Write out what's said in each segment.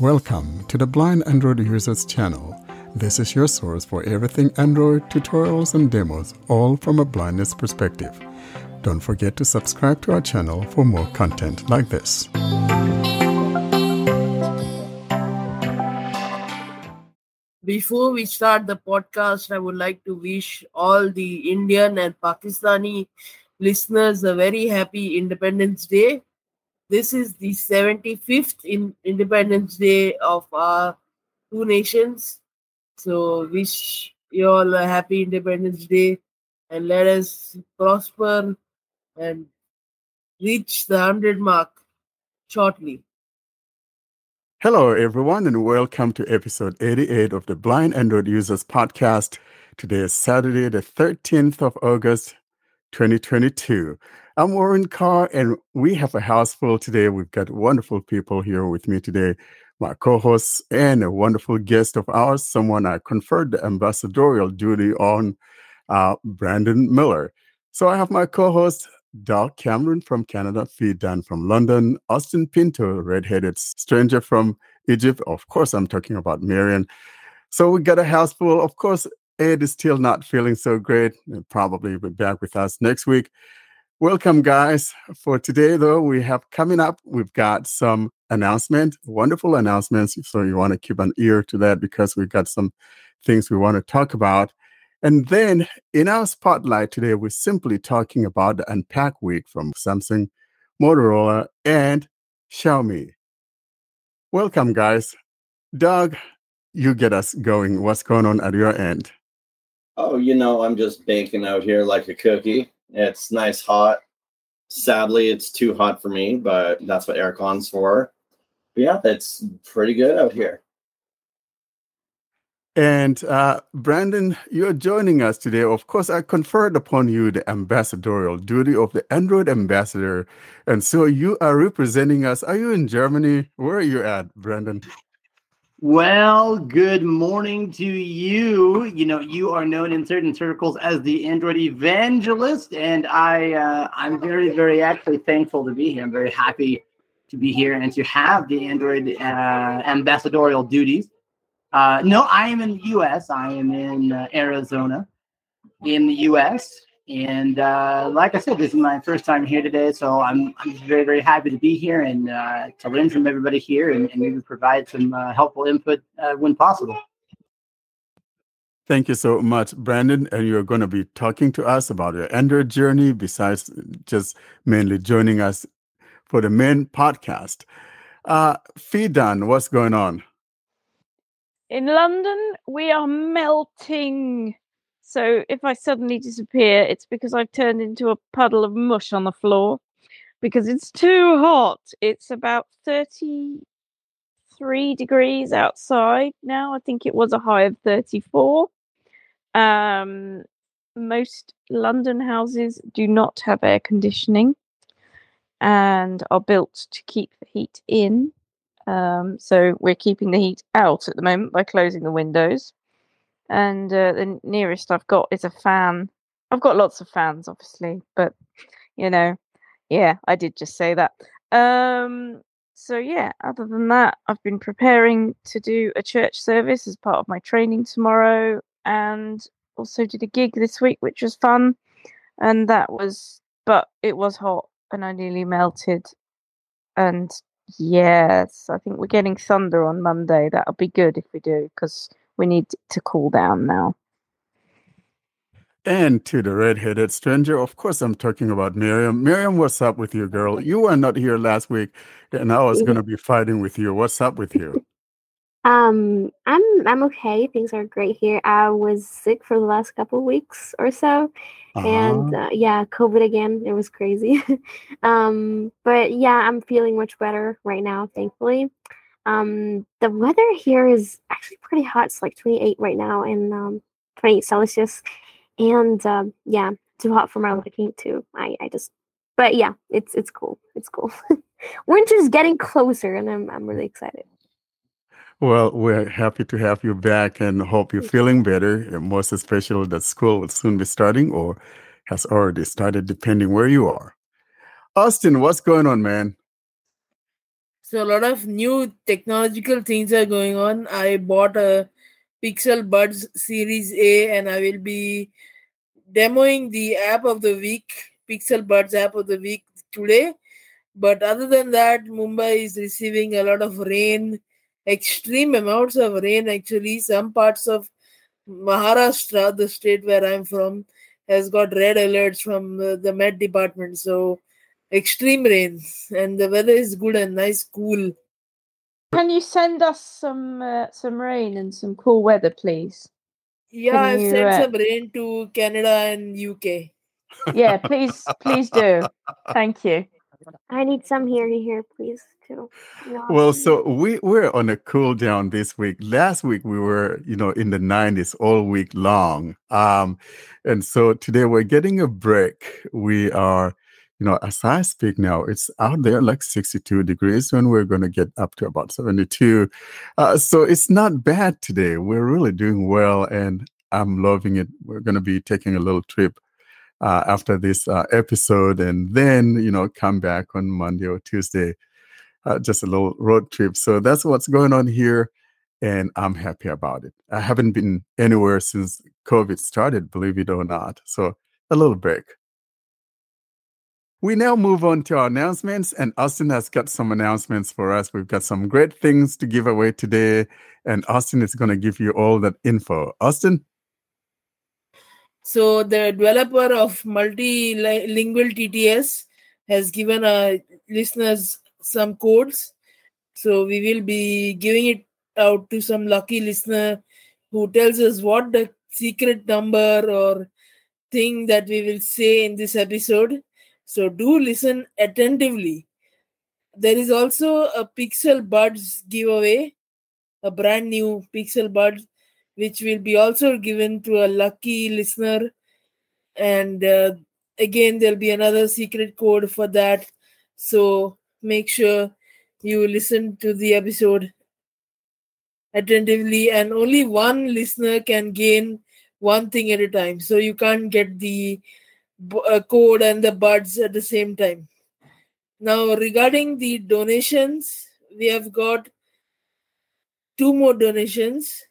Welcome to the Blind Android Users channel. This is your source for everything Android tutorials and demos, all from a blindness perspective. Don't forget to subscribe to our channel for more content like this. Before we start the podcast, I would like to wish all the Indian and Pakistani listeners a very happy Independence Day this is the 75th in Independence Day of our two nations. So wish you all a happy Independence Day and let us prosper and reach the 100 mark shortly. Hello, everyone, and welcome to episode 88 of the Blind Android Users Podcast. Today is Saturday, the 13th of August, 2022. I'm Warren Carr, and we have a house full today. We've got wonderful people here with me today. My co hosts and a wonderful guest of ours, someone I conferred the ambassadorial duty on, uh, Brandon Miller. So I have my co host, Doug Cameron from Canada, Fidan from London, Austin Pinto, redheaded stranger from Egypt. Of course, I'm talking about Marion. So we got a house full. Of course, Ed is still not feeling so great. He'll probably be back with us next week. Welcome, guys. For today, though, we have coming up, we've got some announcement, wonderful announcements. So you want to keep an ear to that because we've got some things we want to talk about. And then in our spotlight today, we're simply talking about the Unpack Week from Samsung, Motorola, and Xiaomi. Welcome, guys. Doug, you get us going. What's going on at your end? Oh, you know, I'm just baking out here like a cookie. It's nice hot. Sadly, it's too hot for me, but that's what aircon's for. But yeah, it's pretty good out here. And uh, Brandon, you're joining us today. Of course, I conferred upon you the ambassadorial duty of the Android ambassador. And so you are representing us. Are you in Germany? Where are you at, Brandon? Well, good morning to you. You know, you are known in certain circles as the Android evangelist, and I, uh, I'm very, very actually thankful to be here. I'm very happy to be here and to have the Android uh, ambassadorial duties. Uh, no, I am in the U.S. I am in uh, Arizona, in the U.S. And uh, like I said, this is my first time here today, so I'm I'm very very happy to be here and uh, to learn from everybody here and, and maybe provide some uh, helpful input uh, when possible. Thank you so much, Brandon. And you're going to be talking to us about your Android journey, besides just mainly joining us for the main podcast. Uh, Fidan, what's going on? In London, we are melting. So if I suddenly disappear, it's because I've turned into a puddle of mush on the floor because it's too hot. It's about 33 degrees outside now. I think it was a high of 34. Um, most London houses do not have air conditioning and are built to keep the heat in. Um, so we're keeping the heat out at the moment by closing the windows and uh, the nearest I've got is a fan. I've got lots of fans, obviously, but you know, yeah, I did just say that. Um, so yeah, other than that, I've been preparing to do a church service as part of my training tomorrow, and also did a gig this week, which was fun, and that was, but it was hot, and I nearly melted, and yes, I think we're getting thunder on Monday. That'll be good if we do, because we need to cool down now. And to the red-headed stranger, of course, I'm talking about Miriam. Miriam, what's up with you, girl? You were not here last week, and I was going to be fighting with you. What's up with you? Um, I'm I'm okay. Things are great here. I was sick for the last couple weeks or so, uh-huh. and uh, yeah, COVID again. It was crazy. um, but yeah, I'm feeling much better right now, thankfully. Um, the weather here is actually pretty hot. It's like 28 right now and um, 28 Celsius. And um, yeah, too hot for my liking too. I, I just, but yeah, it's it's cool. It's cool. Winter's getting closer, and I'm I'm really excited. Well, we're happy to have you back and hope you're feeling better. And most especially that school will soon be starting or has already started, depending where you are. Austin, what's going on, man? So a lot of new technological things are going on. I bought a Pixel Buds Series A and I will be demoing the app of the week, Pixel Buds app of the week today. But other than that, Mumbai is receiving a lot of rain, extreme amounts of rain actually. Some parts of Maharashtra, the state where I'm from, has got red alerts from the Met department. So extreme rains and the weather is good and nice, cool. Can you send us some uh, some rain and some cool weather, please? Yeah, Can I've you, sent uh, some rain to Canada and UK. Yeah, please, please do. Thank you. I need some here, here, please, too. Yeah. Well, so we we're on a cool down this week. Last week we were, you know, in the 90s all week long. Um, and so today we're getting a break. We are, you know, as I speak now, it's out there like 62 degrees, and we're going to get up to about 72. Uh, so it's not bad today. We're really doing well, and I'm loving it. We're going to be taking a little trip uh, after this uh, episode, and then you know come back on Monday or Tuesday, uh, just a little road trip. So that's what's going on here, and I'm happy about it. I haven't been anywhere since COVID started, believe it or not. So a little break. We now move on to our announcements, and Austin has got some announcements for us. We've got some great things to give away today, and Austin is going to give you all that info. Austin? So the developer of multilingual TTS has given our listeners some codes. So we will be giving it out to some lucky listener who tells us what the secret number or thing that we will say in this episode. So do listen attentively. There is also a Pixel Buds giveaway, a brand new Pixel Buds which will be also given to a lucky listener. And uh, again, there'll be another secret code for that. So make sure you listen to the episode attentively, and only one listener can gain one thing at a time. So you can't get the uh, code and the buds at the same time. Now, regarding the donations, we have got two more donations.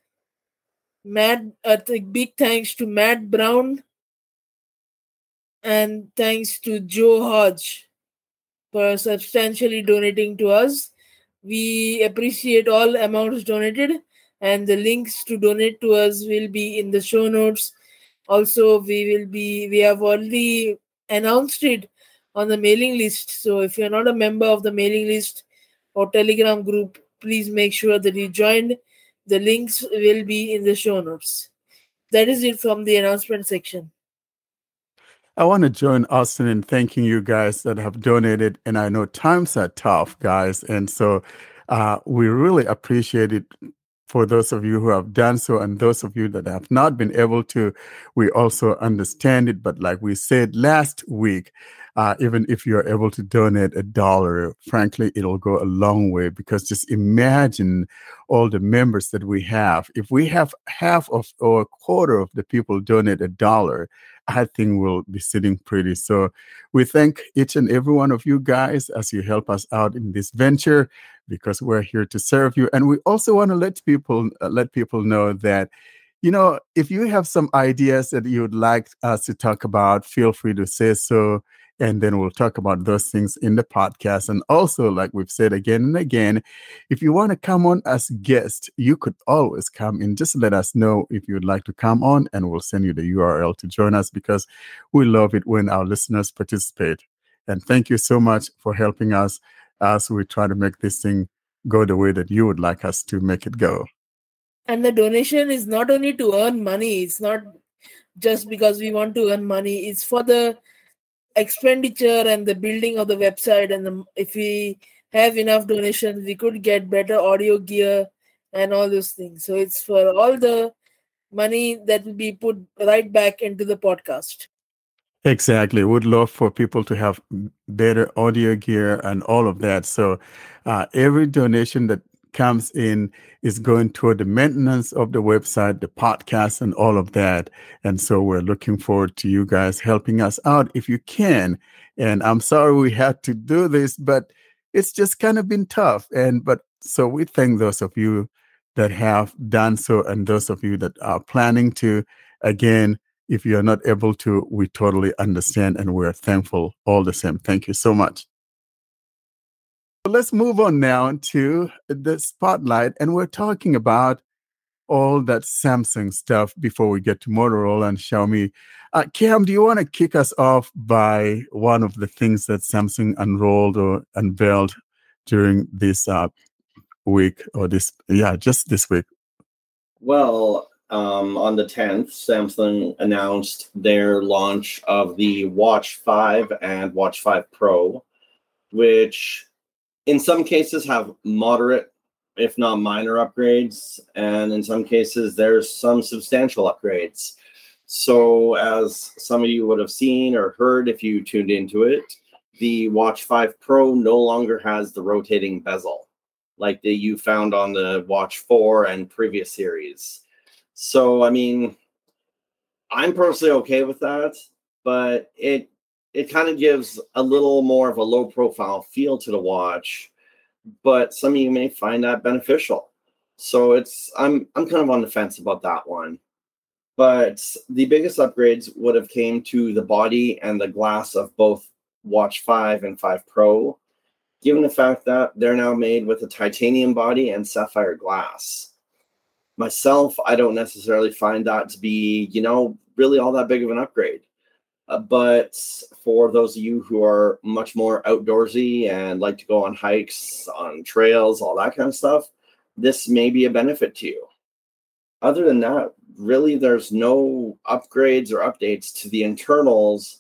Matt, a big thanks to Matt Brown and thanks to Joe Hodge for substantially donating to us. We appreciate all amounts donated, and the links to donate to us will be in the show notes. Also, we will be we have already announced it on the mailing list. So if you're not a member of the mailing list or Telegram group, please make sure that you joined. The links will be in the show notes. That is it from the announcement section. I want to join Austin in thanking you guys that have donated. And I know times are tough, guys. And so uh, we really appreciate it for those of you who have done so and those of you that have not been able to. We also understand it. But like we said last week, uh, even if you're able to donate a dollar, frankly, it'll go a long way because just imagine all the members that we have. If we have half of or a quarter of the people donate a dollar, I think we'll be sitting pretty. So we thank each and every one of you guys as you help us out in this venture because we're here to serve you. And we also want to let people uh, let people know that you know if you have some ideas that you would like us to talk about, feel free to say so. And then we'll talk about those things in the podcast. And also, like we've said again and again, if you want to come on as guest, you could always come in. Just let us know if you'd like to come on, and we'll send you the URL to join us because we love it when our listeners participate. And thank you so much for helping us as we try to make this thing go the way that you would like us to make it go. And the donation is not only to earn money, it's not just because we want to earn money, it's for the expenditure and the building of the website. And the, if we have enough donations, we could get better audio gear and all those things. So it's for all the money that will be put right back into the podcast. Exactly. Would love for people to have better audio gear and all of that. So uh, every donation that comes in is going toward the maintenance of the website, the podcast, and all of that. And so we're looking forward to you guys helping us out if you can. And I'm sorry we had to do this, but it's just kind of been tough. And but so we thank those of you that have done so, and those of you that are planning to. Again, if you are not able to, we totally understand, and we're thankful all the same. Thank you so much. Let's move on now to the spotlight, and we're talking about all that Samsung stuff before we get to Motorola and Xiaomi. Uh, Cam, do you want to kick us off by one of the things that Samsung unrolled or unveiled during this uh, week or this, yeah, just this week? Well, um, on the 10th, Samsung announced their launch of the Watch 5 and Watch 5 Pro, which in some cases have moderate if not minor upgrades and in some cases there's some substantial upgrades. So as some of you would have seen or heard if you tuned into it the watch 5 pro no longer has the rotating bezel like that you found on the watch 4 and previous series. So i mean i'm personally okay with that but it it kind of gives a little more of a low profile feel to the watch but some of you may find that beneficial. So it's i'm i'm kind of on the fence about that one. But the biggest upgrades would have came to the body and the glass of both watch 5 and 5 pro given the fact that they're now made with a titanium body and sapphire glass. Myself i don't necessarily find that to be you know really all that big of an upgrade uh, but for those of you who are much more outdoorsy and like to go on hikes, on trails, all that kind of stuff, this may be a benefit to you. Other than that, really, there's no upgrades or updates to the internals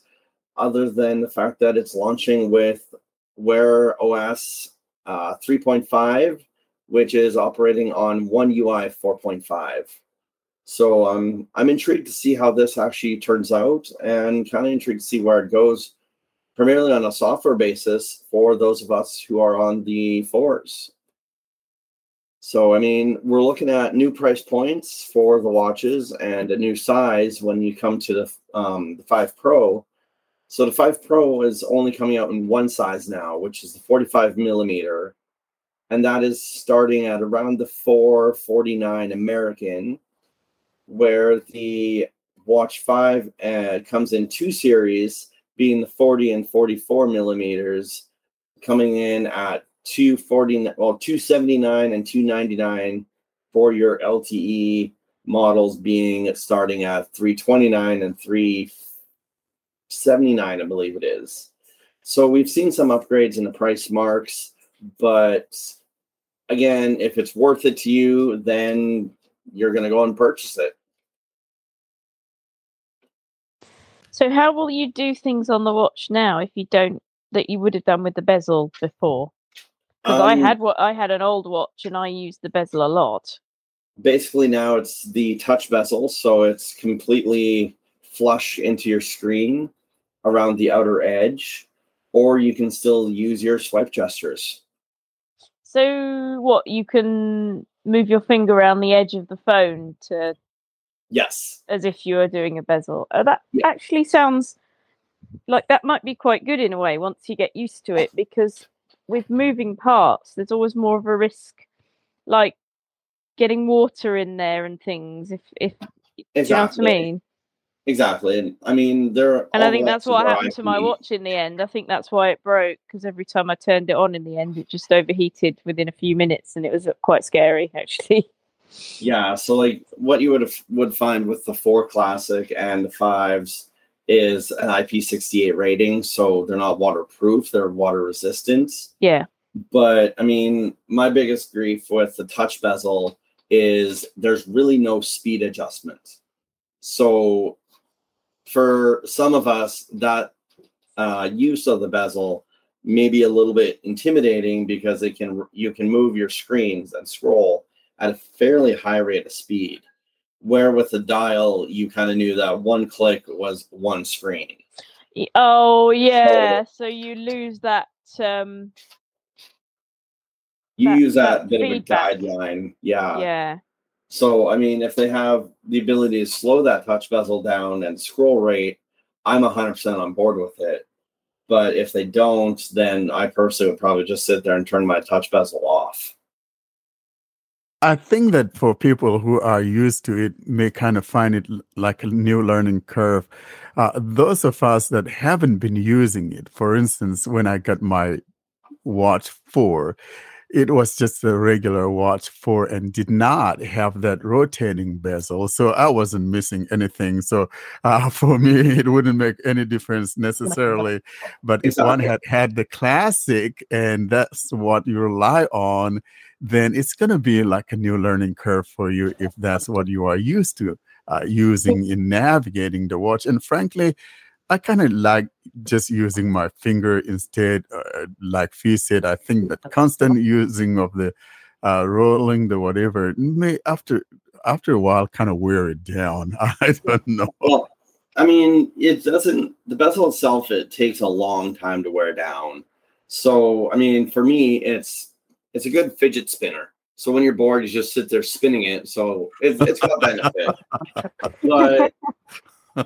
other than the fact that it's launching with Wear OS uh, 3.5, which is operating on One UI 4.5. So um, I'm intrigued to see how this actually turns out and kind of intrigued to see where it goes, primarily on a software basis for those of us who are on the fours. So, I mean, we're looking at new price points for the watches and a new size when you come to the, um, the 5 Pro. So, the 5 Pro is only coming out in one size now, which is the 45 millimeter. And that is starting at around the 449 American where the Watch 5 uh, comes in two series, being the 40 and 44 millimeters, coming in at 249, well, 279 and 299 for your LTE models, being starting at 329 and 379, I believe it is. So we've seen some upgrades in the price marks, but again, if it's worth it to you, then you're going to go and purchase it. So how will you do things on the watch now if you don't that you would have done with the bezel before? Because um, I had what I had an old watch and I used the bezel a lot. Basically, now it's the touch bezel, so it's completely flush into your screen around the outer edge, or you can still use your swipe gestures. So what you can move your finger around the edge of the phone to yes as if you were doing a bezel oh, that yeah. actually sounds like that might be quite good in a way once you get used to it because with moving parts there's always more of a risk like getting water in there and things if if exactly. you know what i mean Exactly. And I mean, there. And I think that's what happened to my watch in the end. I think that's why it broke because every time I turned it on in the end, it just overheated within a few minutes, and it was uh, quite scary actually. Yeah. So like, what you would have, would find with the four classic and the fives is an IP68 rating, so they're not waterproof; they're water resistant. Yeah. But I mean, my biggest grief with the touch bezel is there's really no speed adjustment. So for some of us, that uh, use of the bezel may be a little bit intimidating because it can you can move your screens and scroll at a fairly high rate of speed. Where with the dial, you kind of knew that one click was one screen. Oh yeah, so, so you lose that. um You that, use that, that bit feedback. of a guideline, yeah. Yeah. So, I mean, if they have the ability to slow that touch bezel down and scroll rate, I'm 100% on board with it. But if they don't, then I personally would probably just sit there and turn my touch bezel off. I think that for people who are used to it may kind of find it like a new learning curve. Uh, those of us that haven't been using it, for instance, when I got my Watch 4, it was just a regular watch 4 and did not have that rotating bezel so i wasn't missing anything so uh, for me it wouldn't make any difference necessarily but if one had had the classic and that's what you rely on then it's going to be like a new learning curve for you if that's what you are used to uh, using in navigating the watch and frankly I kind of like just using my finger instead. Uh, like Fee said, I think that constant using of the uh, rolling the whatever may after after a while kind of wear it down. I don't know. Well, I mean, it doesn't. The bezel itself it takes a long time to wear down. So I mean, for me, it's it's a good fidget spinner. So when you're bored, you just sit there spinning it. So it's, it's got benefit. but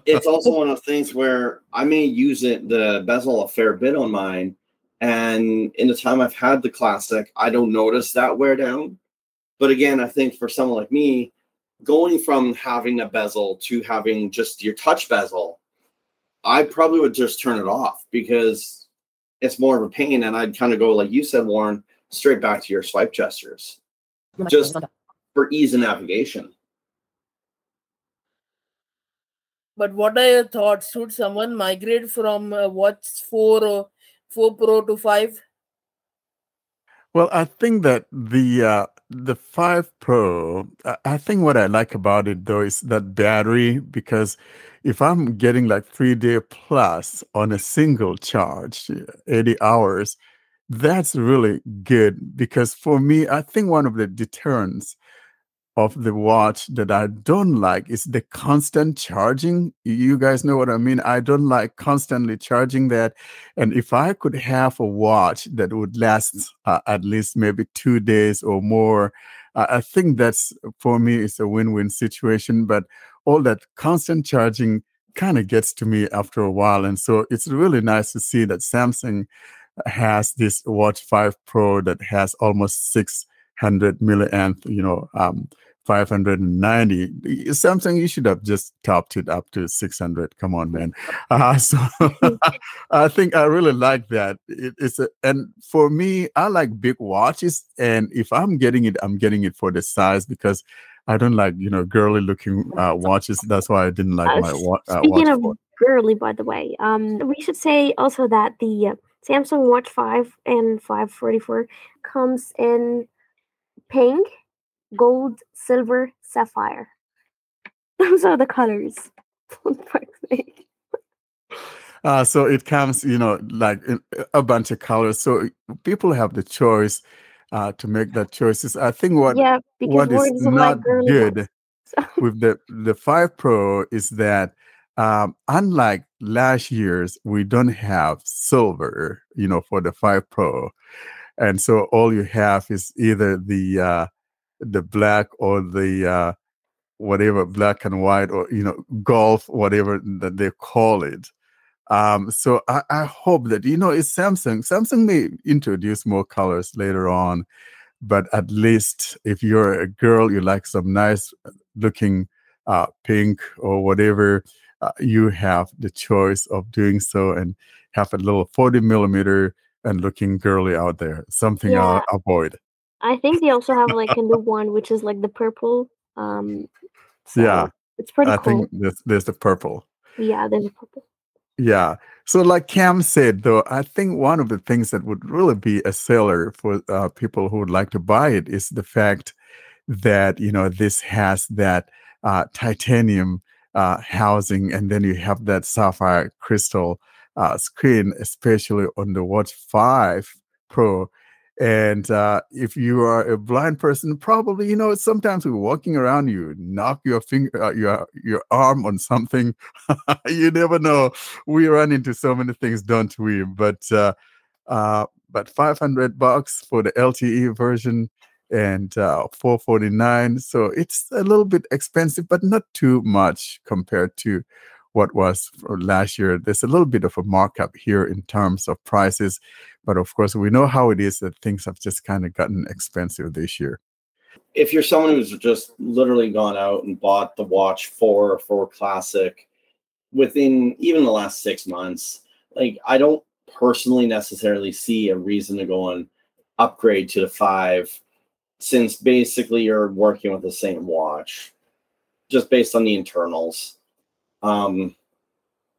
it's also one of the things where I may use it the bezel a fair bit on mine, and in the time I've had the classic, I don't notice that wear down. But again, I think for someone like me, going from having a bezel to having just your touch bezel, I probably would just turn it off because it's more of a pain, and I'd kind of go like you said, Warren, straight back to your swipe gestures, just for ease of navigation. But what are your thoughts? Should someone migrate from uh, Watch 4 or 4 Pro to 5? Well, I think that the uh, the 5 Pro, I think what I like about it though is that battery because if I'm getting like 3 day plus on a single charge, 80 hours, that's really good because for me, I think one of the deterrents of the watch that I don't like is the constant charging. You guys know what I mean? I don't like constantly charging that. And if I could have a watch that would last uh, at least maybe two days or more, uh, I think that's for me it's a win-win situation. But all that constant charging kind of gets to me after a while. And so it's really nice to see that Samsung has this Watch 5 Pro that has almost 600 milliamp, you know, um, 590 samsung you should have just topped it up to 600 come on man. Uh, so i think i really like that. It, it's a, and for me i like big watches and if i'm getting it i'm getting it for the size because i don't like you know girly looking uh, watches. That's why i didn't like uh, my wa- uh, speaking of watch. girly by the way um we should say also that the uh, samsung watch 5 and 544 comes in pink gold, silver, sapphire. Those are the colors. uh, so it comes, you know, like a bunch of colors. So people have the choice uh, to make that choices. I think what yeah, what is not good with the the five Pro is that um, unlike last year's, we don't have silver, you know, for the five Pro, and so all you have is either the uh, the black or the uh, whatever black and white or you know golf whatever that they call it. Um, so I, I, hope that you know it's samsung. Samsung may introduce more colors later on but at least if you're a girl you like some nice uh, looking uh, pink or whatever uh, you have the choice of doing so and have a little 40 millimeter and looking girly out there something yeah. i'll avoid I think they also have like a new one, which is like the purple. Um, so yeah, it's pretty I cool. think there's, there's the purple. Yeah, there's a purple. Yeah. So, like Cam said, though, I think one of the things that would really be a seller for uh, people who would like to buy it is the fact that you know this has that uh, titanium uh, housing, and then you have that sapphire crystal uh, screen, especially on the Watch Five Pro and uh, if you are a blind person, probably you know sometimes we're walking around, you knock your finger, uh, your your arm on something. you never know. We run into so many things, don't we? But uh, uh, but five hundred bucks for the LTE version and uh, 449 so it's a little bit expensive but not too much compared to what was last year. There's a little bit of a markup here in terms of prices, but of course, we know how it is that things have just kind of gotten expensive this year. If you're someone who's just literally gone out and bought the watch four for classic within even the last six months, like I don't personally necessarily see a reason to go and upgrade to the five since basically you're working with the same watch just based on the internals um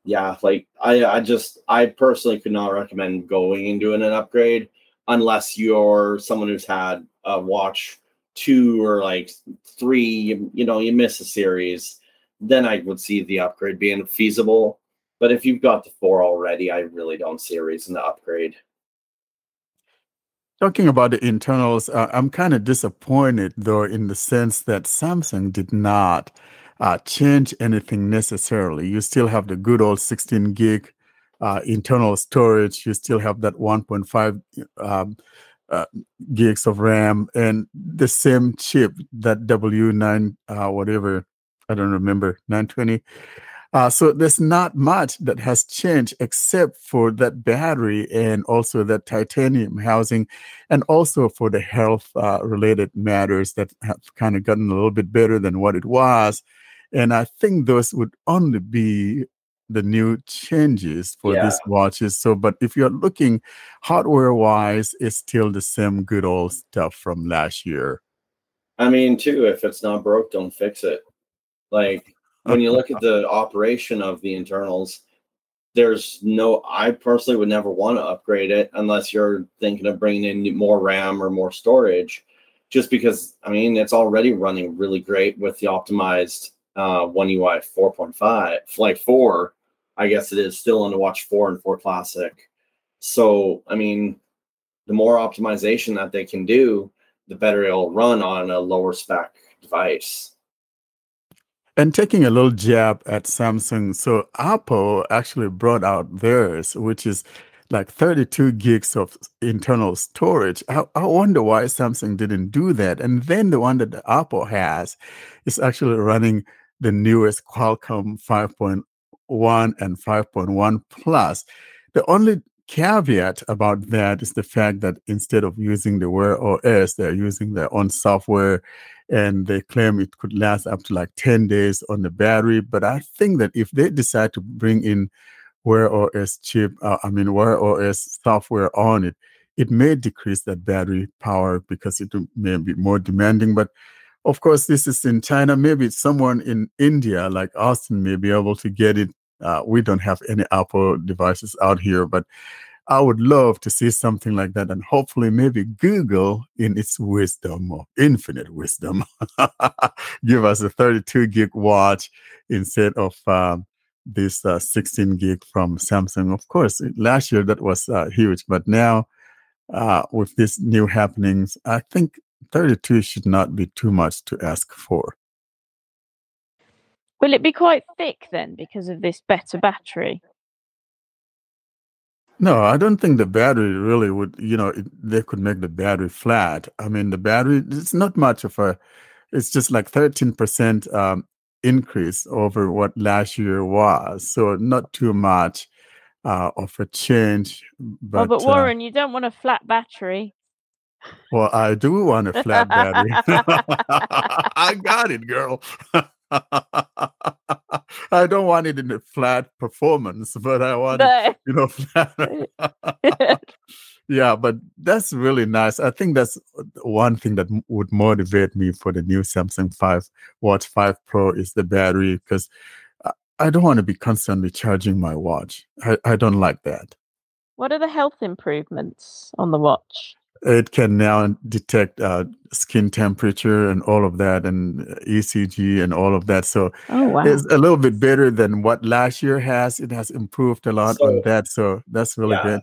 yeah like i i just i personally could not recommend going and doing an upgrade unless you're someone who's had a watch two or like three you know you miss a series then i would see the upgrade being feasible. But if you've got the four already i really don't see a reason to upgrade. Talking about the internals, uh, I'm kind of disappointed though, in the sense that Samsung did not uh, change anything necessarily. You still have the good old 16 gig uh, internal storage. You still have that 1.5 um, uh, gigs of RAM and the same chip, that W9, uh, whatever, I don't remember, 920. Uh, so there's not much that has changed except for that battery and also that titanium housing, and also for the health uh, related matters that have kind of gotten a little bit better than what it was. And I think those would only be the new changes for Yeah. these watches. So, but if you're looking hardware wise, it's still the same good old stuff from last year. I mean, too, if it's not broke, don't fix it. Like when you look at the operation of the internals, there's no. I personally would never want to upgrade it unless you're thinking of bringing in more RAM or more storage. Just because, I mean, it's already running really great with the optimized uh, One UI 4.5, like four. I guess it is still on the Watch 4 and 4 Classic. So, I mean, the more optimization that they can do, the better it'll run on a lower spec device. And taking a little jab at Samsung, so Apple actually brought out theirs, which is like 32 gigs of internal storage. I, I wonder why Samsung didn't do that. And then the one that Apple has is actually running the newest Qualcomm 5.1 and 5.1 Plus. The only caveat about that is the fact that instead of using the Wear OS, they're using their own software and they claim it could last up to like 10 days on the battery. But I think that if they decide to bring in Wear OS chip, uh, I mean, Wear OS software on it, it may decrease that battery power because it may be more demanding. But of course, this is in China. Maybe someone in India, like Austin, may be able to get it. Uh, we don't have any Apple devices out here, but I would love to see something like that. And hopefully, maybe Google, in its wisdom or infinite wisdom, give us a 32 gig watch instead of um, this uh, 16 gig from Samsung. Of course, last year that was uh, huge, but now uh, with these new happenings, I think 32 should not be too much to ask for. Will it be quite thick then because of this better battery? No, I don't think the battery really would, you know, it, they could make the battery flat. I mean, the battery, it's not much of a, it's just like 13% um, increase over what last year was. So not too much uh, of a change. But, oh, but uh, Warren, you don't want a flat battery. Well, I do want a flat battery. I got it, girl. I don't want it in a flat performance, but I want it, you know, flat. yeah, but that's really nice. I think that's one thing that m- would motivate me for the new Samsung 5 Watch 5 Pro is the battery because I- I don't want to be constantly charging my watch. I, I don't like that. What are the health improvements on the watch? It can now detect uh, skin temperature and all of that and ECG and all of that. So Oh wow! it's a little bit better than what last year has. It has improved a lot on that. So that's really Yeah. good.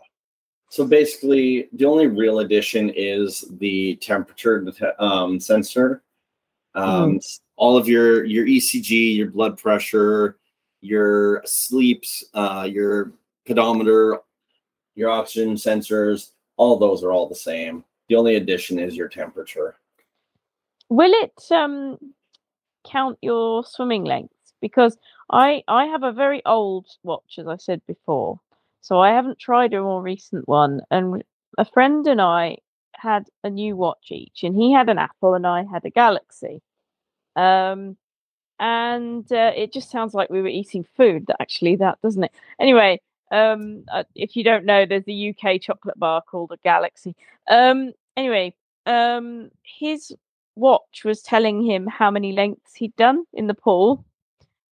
So basically, the only real addition is the temperature um, sensor. Um, s- All of your your ECG, your blood pressure, your sleeps, uh, your pedometer, your oxygen sensors, all those are all the same. The only addition is your temperature. Will it um count your swimming lengths? because I I have a very old watch, as I said before, so I haven't tried a more recent one. And a friend and I had a new watch each, and he had an Apple and I had a Galaxy. Um, and uh, it just sounds like we were eating food. That Actually, that doesn't it? Anyway, um, uh, if you don't know, there's a UK chocolate bar called a Galaxy. Um, anyway, um, his watch was telling him how many lengths he'd done in the pool,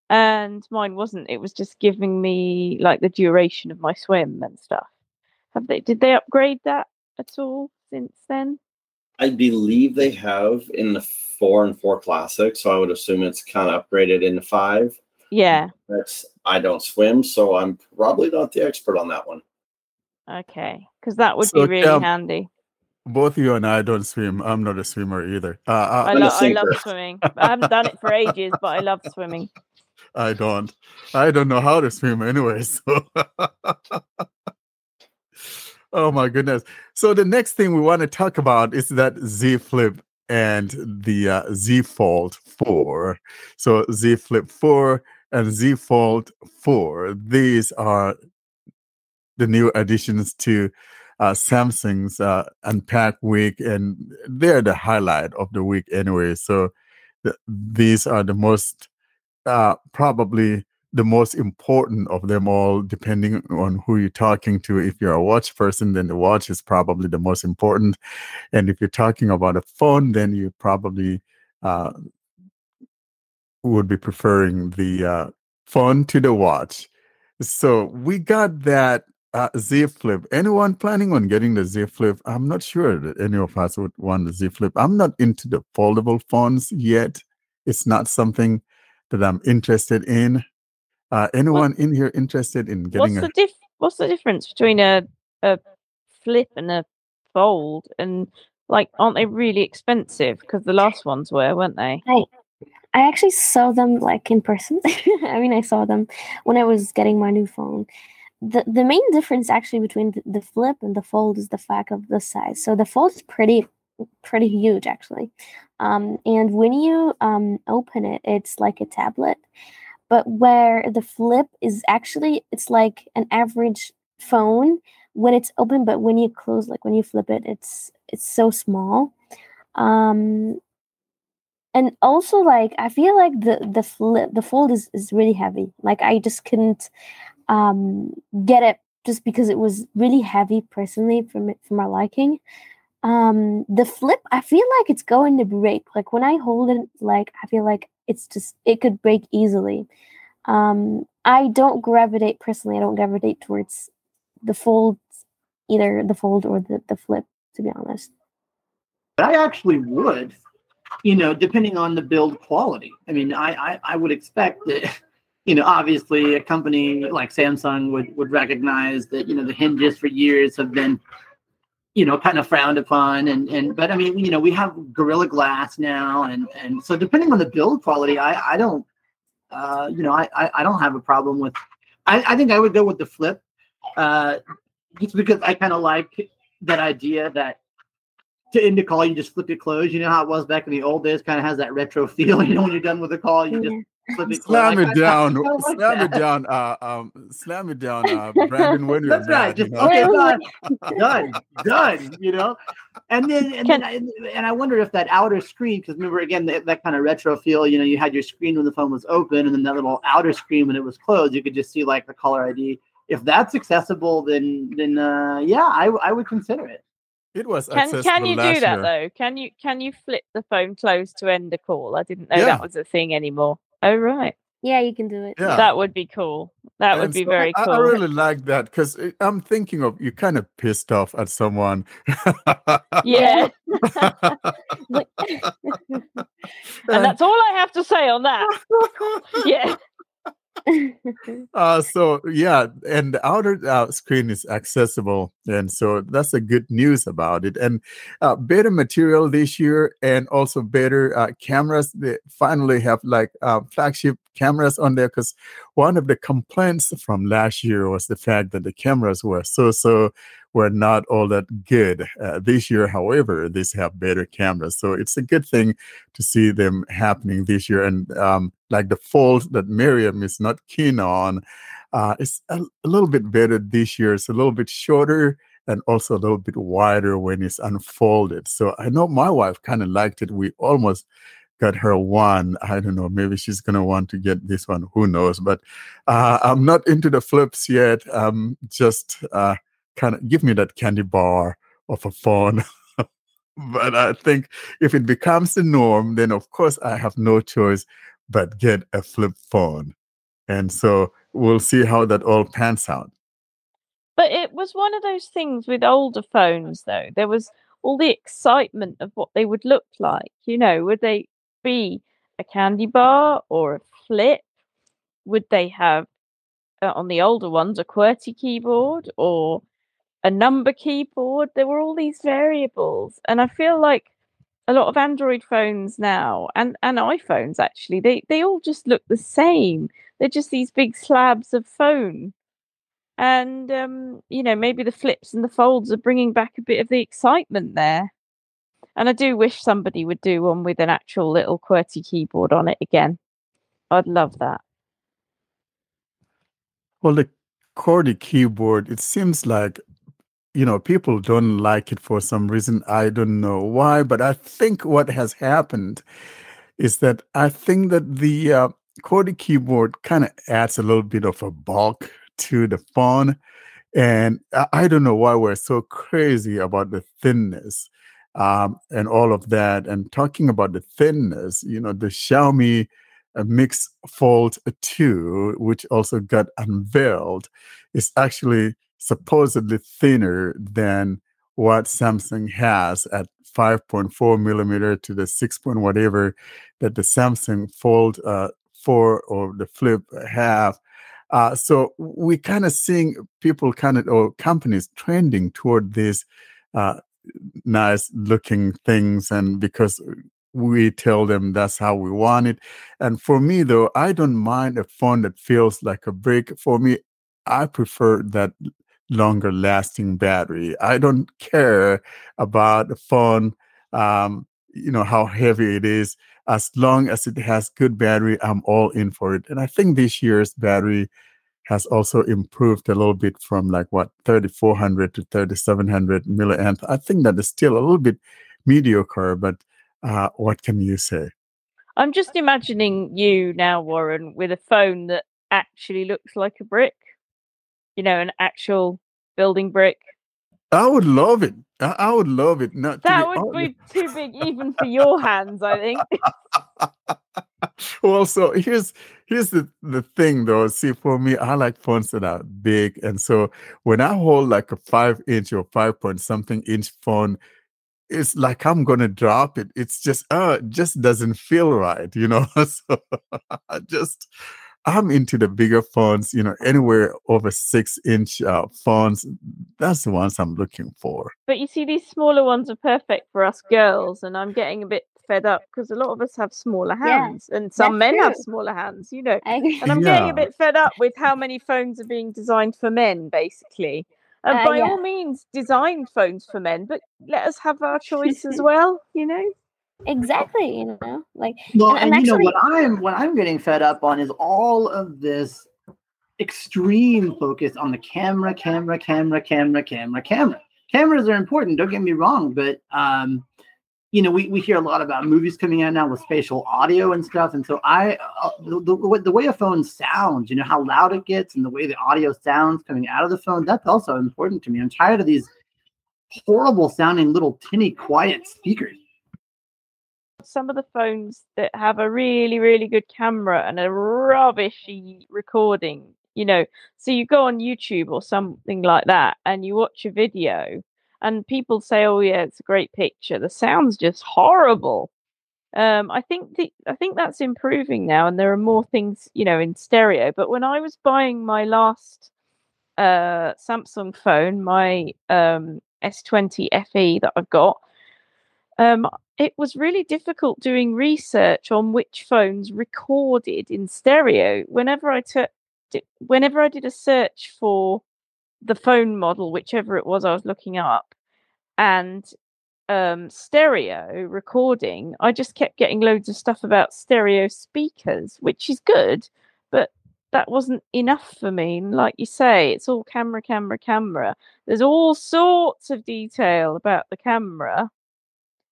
and mine wasn't. It was just giving me like the duration of my swim and stuff. Have they? Did they upgrade that at all since then? I believe they have in the four and four classic, so I would assume it's kind of upgraded into five. Yeah. That's I don't swim, so I'm probably not the expert on that one. Okay, because that would So, be really um, handy. Both you and I don't swim. I'm not a swimmer either. Uh, I, I, lo- I love swimming. I haven't done it for ages, but I love swimming. I don't. I don't know how to swim anyway. So. oh my goodness. So the next thing we want to talk about is that Z Flip and the uh, Z Fold 4. So Z Flip 4 and Z Fold 4. These are the new additions to uh, Samsung's uh, Unpack Week, and they're the highlight of the week anyway. So th- these are the most uh, probably the most important of them all, depending on who you're talking to. If you're a watch person, then the watch is probably the most important. And if you're talking about a phone, then you probably uh, would be preferring the uh, phone to the watch. So we got that uh, Z Flip. Anyone planning on getting the Z Flip? I'm not sure that any of us would want the Z Flip. I'm not into the foldable phones yet. It's not something that I'm interested in. Uh, anyone in here interested in getting What's a? the diff? What's the difference between a a flip and a fold? And like, aren't they really expensive? Because the last ones were, weren't they? I actually saw them like in person. I mean, I saw them when I was getting my new phone. The the main difference actually between the, flip and the fold is the fact of the size. So the fold is pretty pretty huge actually. Um, and when you um, open it, it's like a tablet. But where the flip is actually it's like an average phone when it's open, but when you close, like when you flip it, it's it's so small. Um, and also like i feel like the the flip the fold is, is really heavy. Like i just couldn't um get it just because it was really heavy personally me, for my liking. Um the flip i feel like it's going to break. Like when i hold it like i feel like it's just it could break easily. Um i don't gravitate personally. I don't gravitate towards the fold either the fold or the, the flip to be honest. I actually would, you know, depending on the build quality. I mean, I, I, I would expect that, you know, obviously a company like Samsung would, would recognize that, you know, the hinges for years have been, you know, kind of frowned upon. And, and, but I mean, you know, we have Gorilla Glass now. And, and so depending on the build quality, I, I don't, uh, you know, I, I, I don't have a problem with, I, I think I would go with the flip, uh, just because I kind of like that idea that to end a call, you just flip it closed. You know how it was back in the old days, kind of has that retro feel. You know, when you're done with a call, you just flip it Slam closed. it down, like slam it down, uh, um, slam it down, uh, Brandon. When you're That's right. mad, you Just know? okay, done, done, done. You know, and then and then I, and I wonder if that outer screen, because remember again that, that kind of retro feel. You know, you had your screen when the phone was open, and then that little outer screen when it was closed. You could just see like the caller ID. If that's accessible, then then uh, yeah, I I would consider it. It was Can can you last do that year. though? Can you can you flip the phone closed to end a call? I didn't know Yeah. that was a thing anymore. Oh right, yeah you can do it Yeah. that would be cool. That would be so very I, cool. I really like that because eh, I'm thinking of you kind of pissed off at someone. yeah, and that's all I have to say on that. Yeah, uh, so yeah, and the outer uh, screen is accessible, and so that's the good news about it. And uh, better material this year, and also better uh, cameras. They finally have like uh, flagship cameras on there because one of the complaints from last year was the fact that the cameras were so so were not all that good. Uh, this year, however, these have better cameras, so it's a good thing to see them happening this year. And um, like the fold that Miriam is not keen on. Uh, it's a, a little bit better this year. It's a little bit shorter and also a little bit wider when it's unfolded. So I know my wife kind of liked it. We almost got her one. I don't know. Maybe she's gonna want to get this one. Who knows? But uh, I'm not into the flips yet. Um, just uh, kind of give me that candy bar of a phone. but I think if it becomes the norm, then of course I have no choice but get a flip phone. And so we'll see how that all pans out. But it was one of those things with older phones, though. There was all the excitement of what they would look like. You know, would they be a candy bar or a flip? Would they have, uh, on the older ones, a QWERTY keyboard or a number keyboard? There were all these variables. And I feel like a lot of Android phones now and, and iPhones actually, they, they all just look the same. They're just these big slabs of phone and um, you know maybe the flips and the folds are bringing back a bit of the excitement there and i do wish somebody would do one with an actual little qwerty keyboard on it again i'd love that well the qwerty keyboard it seems like you know people don't like it for some reason i don't know why but i think what has happened is that i think that the uh, keyboard kind of adds a little bit of a bulk to the phone. And I don't know why we're so crazy about the thinness um, and all of that. And talking about the thinness, you know, the Xiaomi uh, Mix Fold 2, which also got unveiled, is actually supposedly thinner than what Samsung has at 5.4 millimeter to the 6 point whatever that the Samsung Fold uh, 4 or the Flip have. Uh, so we kind of seeing people kind of or companies trending toward these uh, nice looking things, and because we tell them that's how we want it. And for me, though, I don't mind a phone that feels like a brick. For me, I prefer that longer lasting battery. I don't care about the phone, um, you know, how heavy it is. As long as it has good battery, I'm all in for it. And I think this year's battery has also improved a little bit from like what 3400 to 3700 milliamp. I think that is still a little bit mediocre, but uh, what can you say? I'm just imagining you now, Warren, with a phone that actually looks like a brick. You know, an actual building brick. I would love it. I, would love it. Not that would be too big even for your hands, I think. well, so here's here's the, the thing though. See, for me, I like phones that are big. And so when I hold like a five inch or five point something inch phone, it's like I'm gonna drop it. It's just uh it just doesn't feel right, you know. so I just I'm into the bigger phones, you know, anywhere over six inch uh, phones. That's the ones I'm looking for. But you see, these smaller ones are perfect for us girls, and I'm getting a bit fed up because a lot of us have smaller hands, yeah, and some men true. have smaller hands, you know. And I'm yeah. getting a bit fed up with how many phones are being designed for men, basically. And uh, by yeah. all means, design phones for men, but let us have our choice as well, you know exactly you know like well and, and, actually, you know what i'm what i'm getting fed up on is all of this extreme focus on the camera camera camera camera camera camera. Cameras are important don't get me wrong but um you know we, we hear a lot about movies coming out now with spatial audio and stuff and so i uh, the, the, the way a phone sounds you know how loud it gets and the way the audio sounds coming out of the phone that's also important to me. I'm tired of these horrible sounding little tinny quiet speakers some of the phones that have a really, really good camera and a rubbishy recording, you know. So you go on YouTube or something like that and you watch a video and people say, Oh yeah, it's a great picture. The sound's just horrible. Um, I think the, I think that's improving now, and there are more things, you know, in stereo. But when I was buying my last uh, Samsung phone, my um, S20 FE that I've got, um, it was really difficult doing research on which phones recorded in stereo. Whenever I took, whenever I did a search for the phone model, whichever it was I was looking up, and um, stereo recording, I just kept getting loads of stuff about stereo speakers, which is good, but that wasn't enough for me. Like you say, it's all camera, camera, camera. There's all sorts of detail about the camera,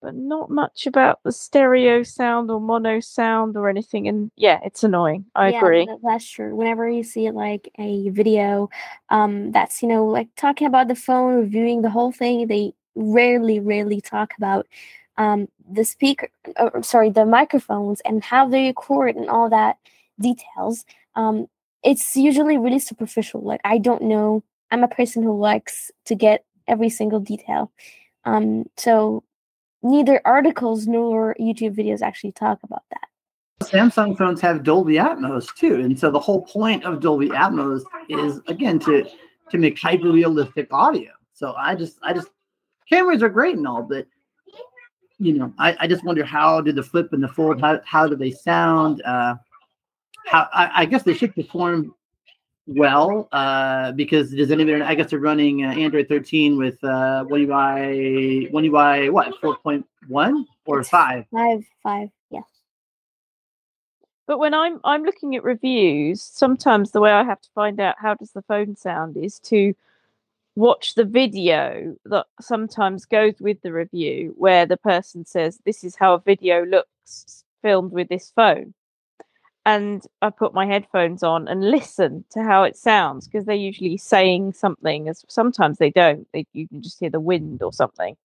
but not much about the stereo sound or mono sound or anything. And yeah, it's annoying. I yeah, agree. tha- that's true. Whenever you see like a video, um, that's you know like talking about the phone, reviewing the whole thing, they rarely, rarely talk about um the speaker, or sorry, the microphones and how they record and all that details. Um, it's usually really superficial. Like I don't know. I'm a person who likes to get every single detail. Um, so neither articles nor YouTube videos actually talk about that. Samsung phones have Dolby Atmos too, and so the whole point of Dolby Atmos is again to to make hyper realistic audio. So I just I just cameras are great and all, but you know I, I just wonder how did the flip and the fold how how do they sound? Uh, how I, I guess they should perform well uh, because does anybody I guess they're running uh, Android 13 with uh, one UI one UI what 4.1 or five. Five, five, yeah. But when I'm I'm looking at reviews, sometimes the way I have to find out how does the phone sound is to watch the video that sometimes goes with the review where the person says this is how a video looks filmed with this phone. And I put my headphones on and listen to how it sounds because they're usually saying something as sometimes they don't. They, you can just hear the wind or something.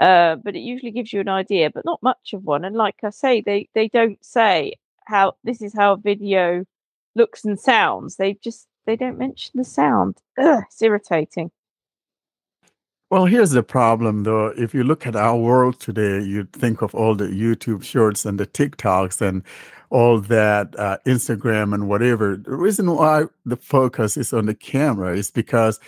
Uh, but it usually gives you an idea, but not much of one. And like I say, they they don't say how this is how video looks and sounds. They just they don't mention the sound. Ugh, it's irritating. Well, here's the problem though. If you look at our world today, you think of all the YouTube shorts and the TikToks and all that uh, Instagram and whatever. The reason why the focus is on the camera is because,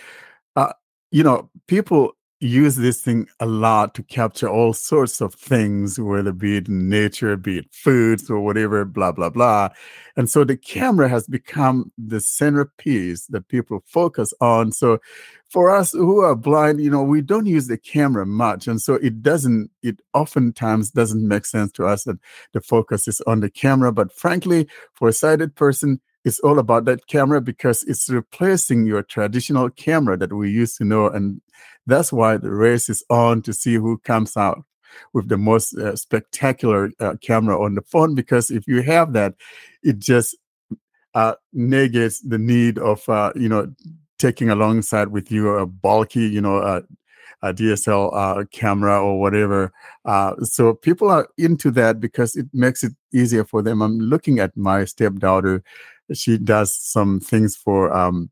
uh, you know, people use this thing a lot to capture all sorts of things, whether it be it nature, be it foods or whatever, blah, blah, blah. And so the camera has become the centerpiece that people focus on. So for us who are blind, you know, we don't use the camera much. And so it doesn't, it oftentimes doesn't make sense to us that the focus is on the camera. But frankly, for a sighted person, it's all about that camera because it's replacing your traditional camera that we used to know. And that's why the race is on to see who comes out with the most uh, spectacular uh, camera on the phone. Because if you have that, it just uh, negates the need of, uh, you know, taking alongside with you a bulky, you know, a DSL uh, camera or whatever. Uh, so people are into that because it makes it easier for them. I'm looking at my stepdaughter. She does some things for, um,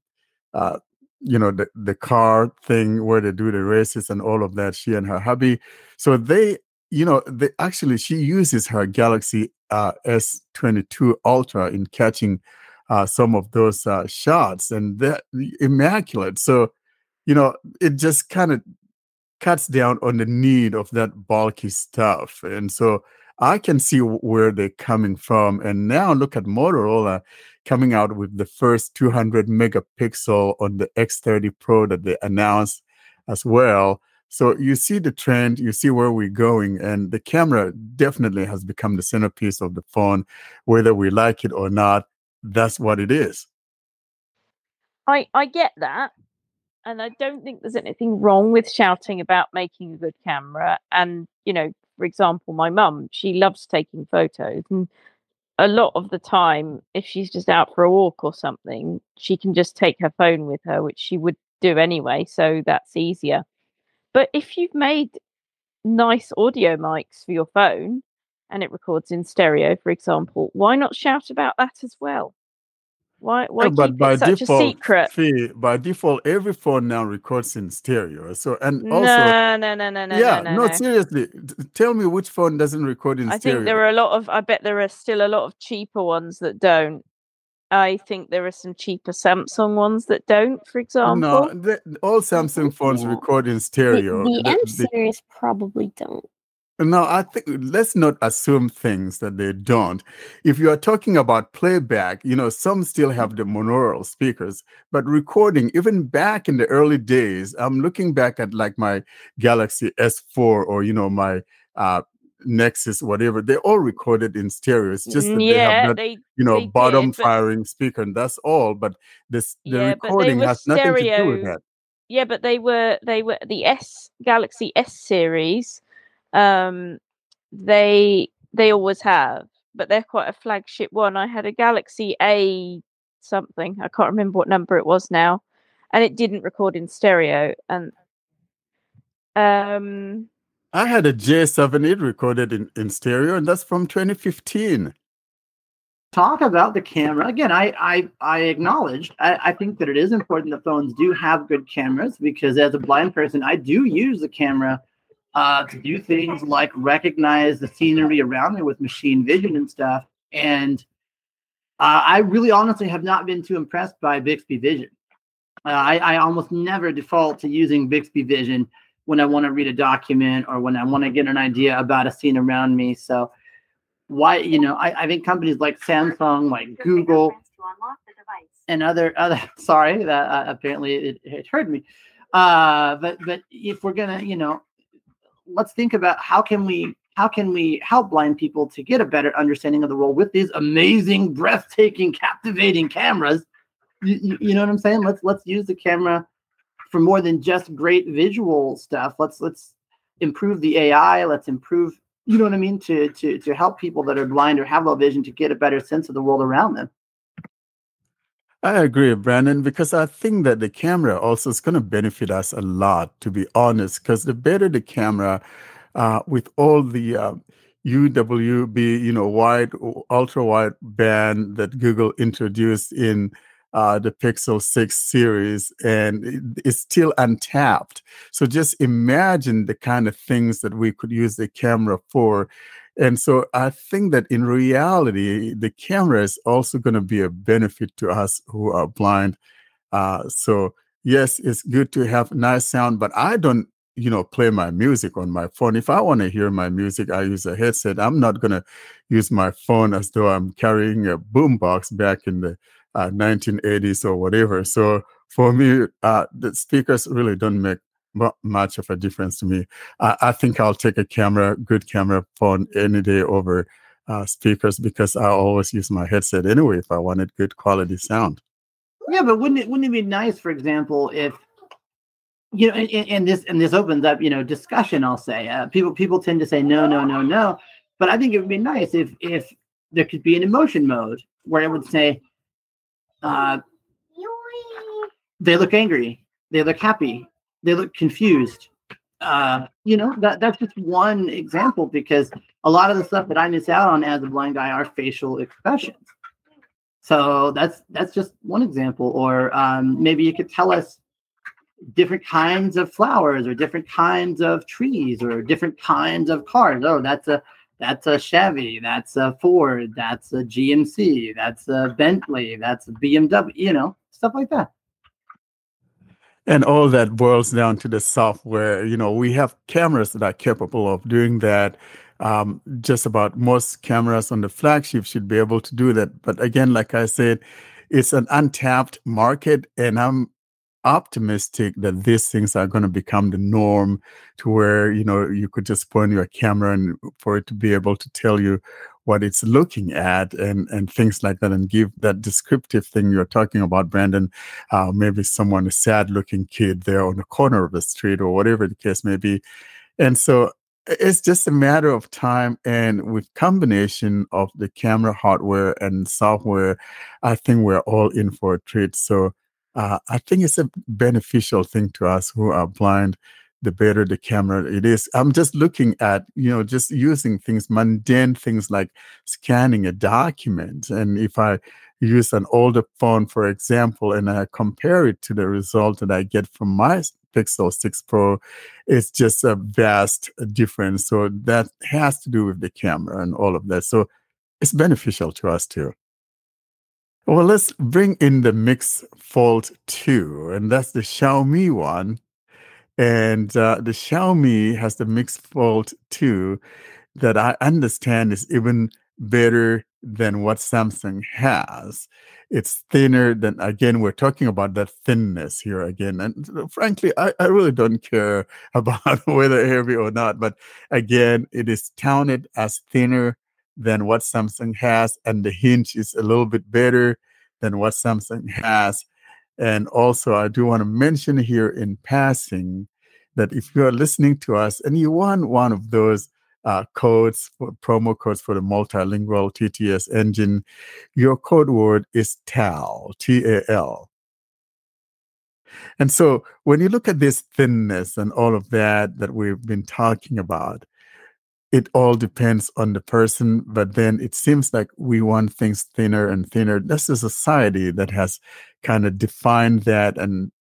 uh, you know, the, the car thing where they do the races and all of that. She and her hubby. So they, you know, they actually, she uses her Galaxy uh, S22 Ultra in catching uh, some of those uh, shots and they're immaculate. So, you know, it just kind of cuts down on the need of that bulky stuff. And so I can see where they're coming from. And now look at Motorola coming out with the first 200 megapixel on the X30 Pro that they announced as well. So you see the trend, you see where we're going, and the camera definitely has become the centerpiece of the phone, whether we like it or not. That's what it is. I I get that, and I don't think there's anything wrong with shouting about making a good camera. And you know, for example, my mum, she loves taking photos, and a lot of the time, if she's just out for a walk or something, she can just take her phone with her, which she would do anyway. So that's easier. But if you've made nice audio mics for your phone and it records in stereo, for example, why not shout about that as well? Why why Yeah, keep but by it such a default, secret? Fee, by default, every phone now records in stereo. So and also, No, no, no, no, no, yeah, no, no, no. seriously, tell me which phone doesn't record in I stereo. I think there are a lot of. I bet there are still a lot of cheaper ones that don't. I think there are some cheaper Samsung ones that don't, for no, example. the, all Samsung phones Yeah. record in stereo. the The- M series probably don't. No, I think let's not assume things that they don't. If you are talking about playback, you know, some still have the monaural speakers, but recording, even back in the early days, I'm looking back at like my Galaxy S4 or, you know, my uh, Nexus, whatever, they all recorded in stereo. It's just that they have yeah, not, they you know, bottom did, firing speaker, and that's all. But this the yeah, recording has nothing to do with stereo. that. Yeah, but they were they were the S Galaxy S series. Um, they they always have, but they're quite a flagship one. I had a Galaxy A something. I can't remember what number it was now, and it didn't record in stereo. And um, I had a J7, it recorded in, in stereo, and that's from 2015. talk about the camera again i i, I acknowledged I, I think that it is important that phones do have good cameras because as a blind person i do use the camera uh, to do things like recognize the scenery around me with machine vision and stuff. And uh, i really honestly have not been too impressed by bixby vision. Uh, I, I almost never default to using bixby vision when i want to read a document or when i want to get an idea about a scene around me. So why you know I, I think companies like samsung like google and other other sorry that uh, apparently it, it heard me. Uh but but if we're gonna you know let's think about how can we how can we help blind people to get a better understanding of the world with these amazing breathtaking captivating cameras. You, you, know what i'm saying? Let's let's use the camera for more than just great visual stuff. Let's let's improve the ai let's improve you know what I mean, to to to help people that are blind or have low vision to get a better sense of the world around them. I agree, Brandon, because I think that the camera also is going to benefit us a lot, to be honest, because the better the camera, uh, with all the uh, UWB, you know, wide, ultra wide band that Google introduced in uh, the Pixel 6 series, and it's still untapped. So just imagine the kind of things that we could use the camera for. And so I think that in reality, the camera is also going to be a benefit to us who are blind. Uh, so yes, it's good to have nice sound, but I don't, you know, play my music on my phone. If I want to hear my music, I use a headset. I'm not going to use my phone as though I'm carrying a boombox back in the uh, 1980s or whatever. So for me, uh, the speakers really don't make much of a difference to me. I, I think I'll take a camera, good camera phone any day over uh, speakers because I always use my headset anyway if I wanted good quality sound. Yeah, but wouldn't it wouldn't it be nice, for example, if you know, and, and this and this opens up, you know, discussion. I'll say uh, people people tend to say no, no, no, no, but I think it would be nice if if there could be an emotion mode where it would say, uh, they look angry, they look happy, they look confused. Uh, you know, that that's just one example because a lot of the stuff that I miss out on as a blind guy are facial expressions. So that's that's just one example. Or um, maybe you could tell us different kinds of flowers, or different kinds of trees, or different kinds of cars. Oh, that's a that's a Chevy, that's a Ford, that's a GMC, that's a Bentley, that's a BMW. You know, stuff like that. And all that boils down to the software. You know, we have cameras that are capable of doing that. Um, just about most cameras on the flagship should be able to do that. But again, like I said, it's an untapped market, and I'm optimistic that these things are going to become the norm to where you know you could just point your camera and for it to be able to tell you what it's looking at and and things like that and give that descriptive thing you're talking about brandon uh, maybe someone a sad looking kid there on the corner of the street or whatever the case may be and so it's just a matter of time and with combination of the camera hardware and software i think we're all in for a treat so uh, I think it's a beneficial thing to us who are blind. The better the camera it is. I'm just looking at, you know, just using things, mundane things like scanning a document. And if I use an older phone, for example, and I compare it to the result that I get from my Pixel 6 Pro, it's just a vast difference. So that has to do with the camera and all of that. So it's beneficial to us too. Well, let's bring in the Mix Fold 2, and that's the Xiaomi one. And uh, the Xiaomi has the Mix Fold 2 that I understand is even better than what Samsung has. It's thinner than, again, we're talking about that thinness here again. And frankly, I, I really don't care about whether heavy or not. But again, it is counted as thinner than what Samsung has. And the hinge is a little bit better than what Samsung has. And also, I do want to mention here in passing that if you are listening to us and you want one of those uh, codes, promo codes for the multilingual TTS engine, your code word is TAL, T A L. And so when you look at this thinness and all of that that we've been talking about, it all depends on the person, but then it seems like we want things thinner and thinner. That's a society that has kind of defined that and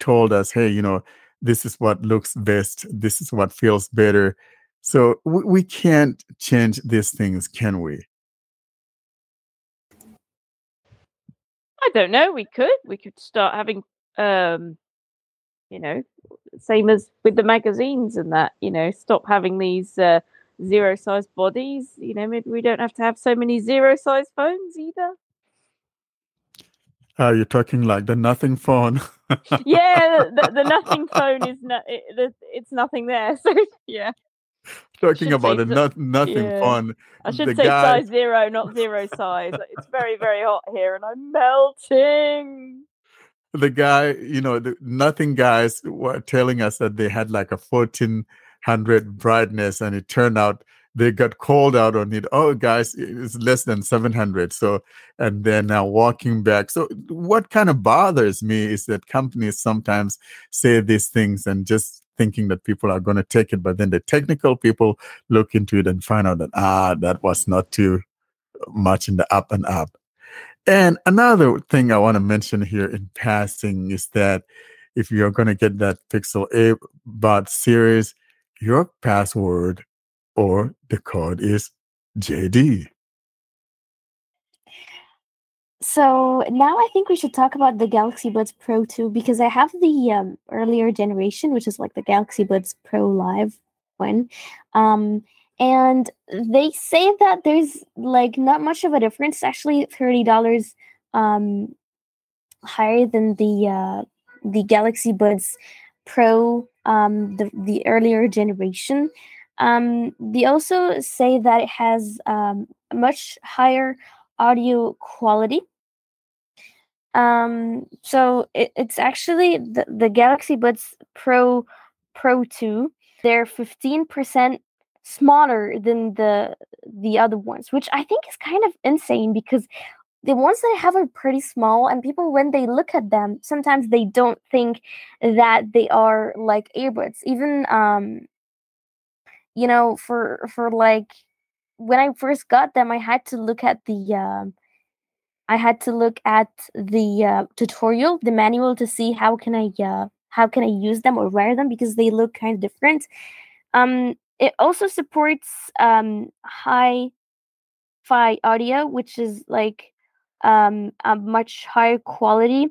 told us, hey, you know, this is what looks best, this is what feels better. So we, we can't change these things, can we? I don't know. We could. We could start having, um, you know, same as with the magazines and that. You know, stop having these uh, zero size bodies. You know, maybe we don't have to have so many zero size phones either. Uh, you're talking like the nothing phone. yeah, the, the, nothing phone is no, it, it's nothing there. So yeah. Talking about the not, nothing yeah. phone. I should the say guy, size zero, not zero size. It's very, very hot here and I'm melting. the guy, you know, the nothing guys were telling us that they had like a 1400 brightness and it turned out they got called out on it. Oh, guys, it's less than 700. So, and they're now walking back. So, what kind of bothers me is that companies sometimes say these things and just thinking that people are going to take it, but then the technical people look into it and find out that, ah, that was not too much in the up and up. And another thing I want to mention here in passing is that if you're going to get that Pixel A bot series, your password or the code is JD. So now I think we should talk about the Galaxy Buds Pro 2 because I have the um, earlier generation, which is like the Galaxy Buds Pro Live one. Um, and they say that there's like not much of a difference, actually $30 um, higher than the uh, the Galaxy Buds Pro, um, the, the earlier generation. Um, they also say that it has um, much higher audio quality. Um, so it, it's actually the, the Galaxy Buds Pro Pro 2. They're 15% smaller than the the other ones, which I think is kind of insane because the ones that I have are pretty small, and people when they look at them, sometimes they don't think that they are like earbuds. Even um, you know, for for like when I first got them, I had to look at the uh, I had to look at the uh, tutorial, the manual to see how can I uh, how can I use them or wear them because they look kind of different. Um, it also supports um, hi-fi audio, which is like um, a much higher quality,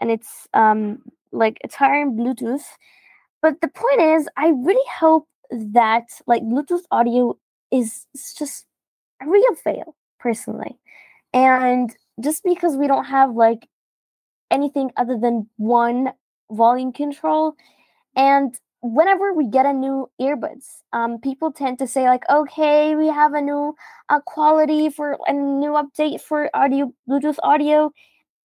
and it's um, like it's higher in Bluetooth. But the point is, I really hope that like Bluetooth audio is just a real fail, personally. And just because we don't have like anything other than one volume control, and whenever we get a new earbuds, um, people tend to say like, okay, we have a new uh, quality for a new update for audio, Bluetooth audio,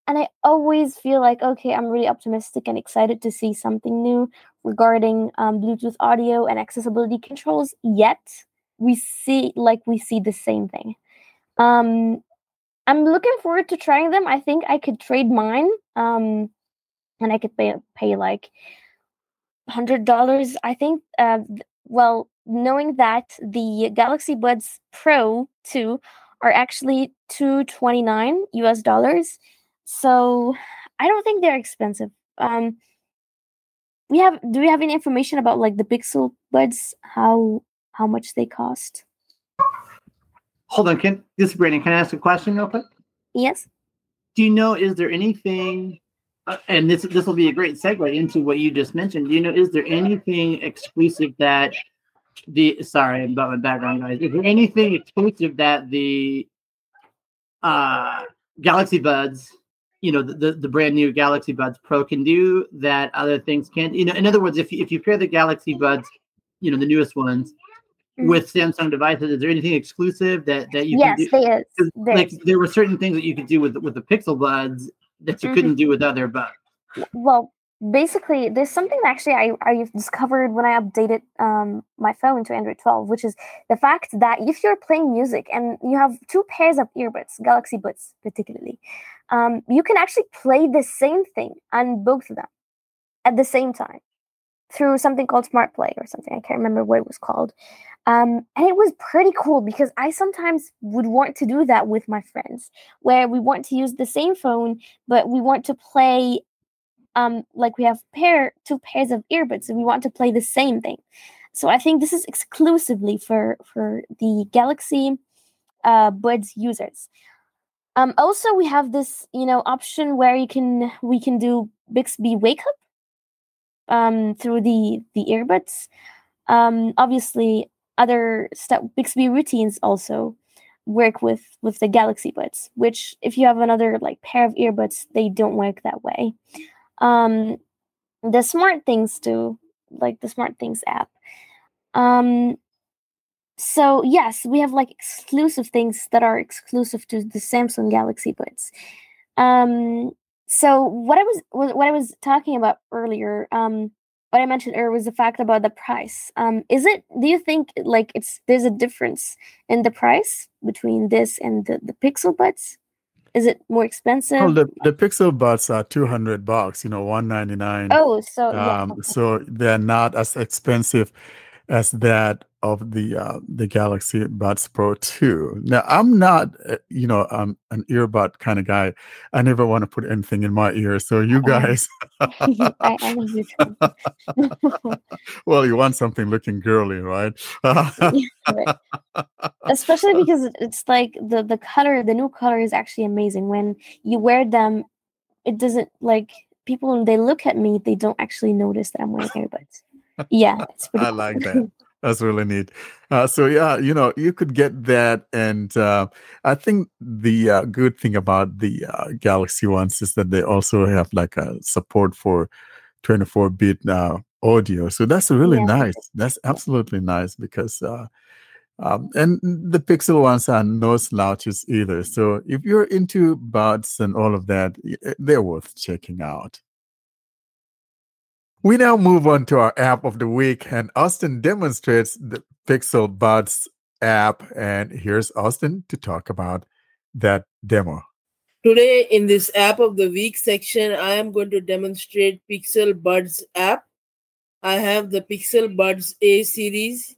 and I always feel like, okay, I'm really optimistic and excited to see something new regarding um, Bluetooth audio and accessibility controls. Yet we see like we see the same thing. Um, I'm looking forward to trying them. I think I could trade mine, um, and I could pay pay like hundred dollars. I think. Uh, well, knowing that the Galaxy Buds Pro two are actually two twenty nine US dollars so I don't think they're expensive. Um, we have. Do we have any information about like the Pixel Buds? How how much they cost? Hold on, can this is Brandon? Can I ask a question real quick? Yes. Do you know is there anything uh, and this this will be a great segue into what you just mentioned. Do you know, is there anything exclusive that the sorry about my background, guys? Is there anything exclusive that the uh, Galaxy Buds, you know, the, the, brand new Galaxy Buds Pro can do that other things can't? You know, in other words, if you, if you pair the Galaxy Buds, you know, the newest ones Mm. with Samsung devices, is there anything exclusive that that you yes, can do? there is. There Like is. there were certain things that you could do with with the Pixel Buds that you Mhm. couldn't do with other buds. Well, basically, there's something that actually I, I discovered when I updated um, my phone to Android 12, which is the fact that if you're playing music and you have two pairs of earbuds, Galaxy Buds particularly, um, you can actually play the same thing on both of them at the same time through something called Smart Play or something. I can't remember what it was called. Um, and it was pretty cool because I sometimes would want to do that with my friends, where we want to use the same phone, but we want to play um like we have pair two pairs of earbuds and we want to play the same thing so i think this is exclusively for for the galaxy uh buds users um also we have this you know option where you can we can do bixby wake up um through the the earbuds. Um obviously other bixby routines also work with with the galaxy buds which if you have another like pair of earbuds they don't work that way. Um the SmartThings too like the SmartThings app. Um so yes we have like exclusive things that are exclusive to the samsung galaxy buds. Um so what i was what i was talking about earlier um what i mentioned earlier was the fact about the price. Um is it do you think like it's there's a difference in the price between this and the, the pixel buds? Is it more expensive? Well, the, the Pixel Buds are 200 bucks, you know, 199. oh so yeah um, so they're not as expensive as that of the uh, the Galaxy Buds Pro 2. Now, I'm not, uh, you know, um, an earbud kind of guy. I never want to put anything in my ear. So you guys, I, I you well, you want something looking girly, right? Especially because it's like the the color the new color is actually amazing when you wear them it doesn't like people when they look at me they don't actually notice that i'm wearing earbuds yeah it's pretty I cool. like that. That's really neat. Uh, so yeah, you know, you could get that, and uh, I think the uh, good thing about the uh, Galaxy ones is that they also have like a support for 24-bit uh, audio. So that's really Yeah. nice. That's absolutely nice because, uh, um, and the Pixel ones are no slouches either. So if you're into buds and all of that, they're worth checking out. We now move on to our app of the week, and Austin demonstrates the Pixel Buds app. And here's Austin to talk about that demo. Today, in this app of the week section, I am going to demonstrate Pixel Buds app. I have the Pixel Buds A series.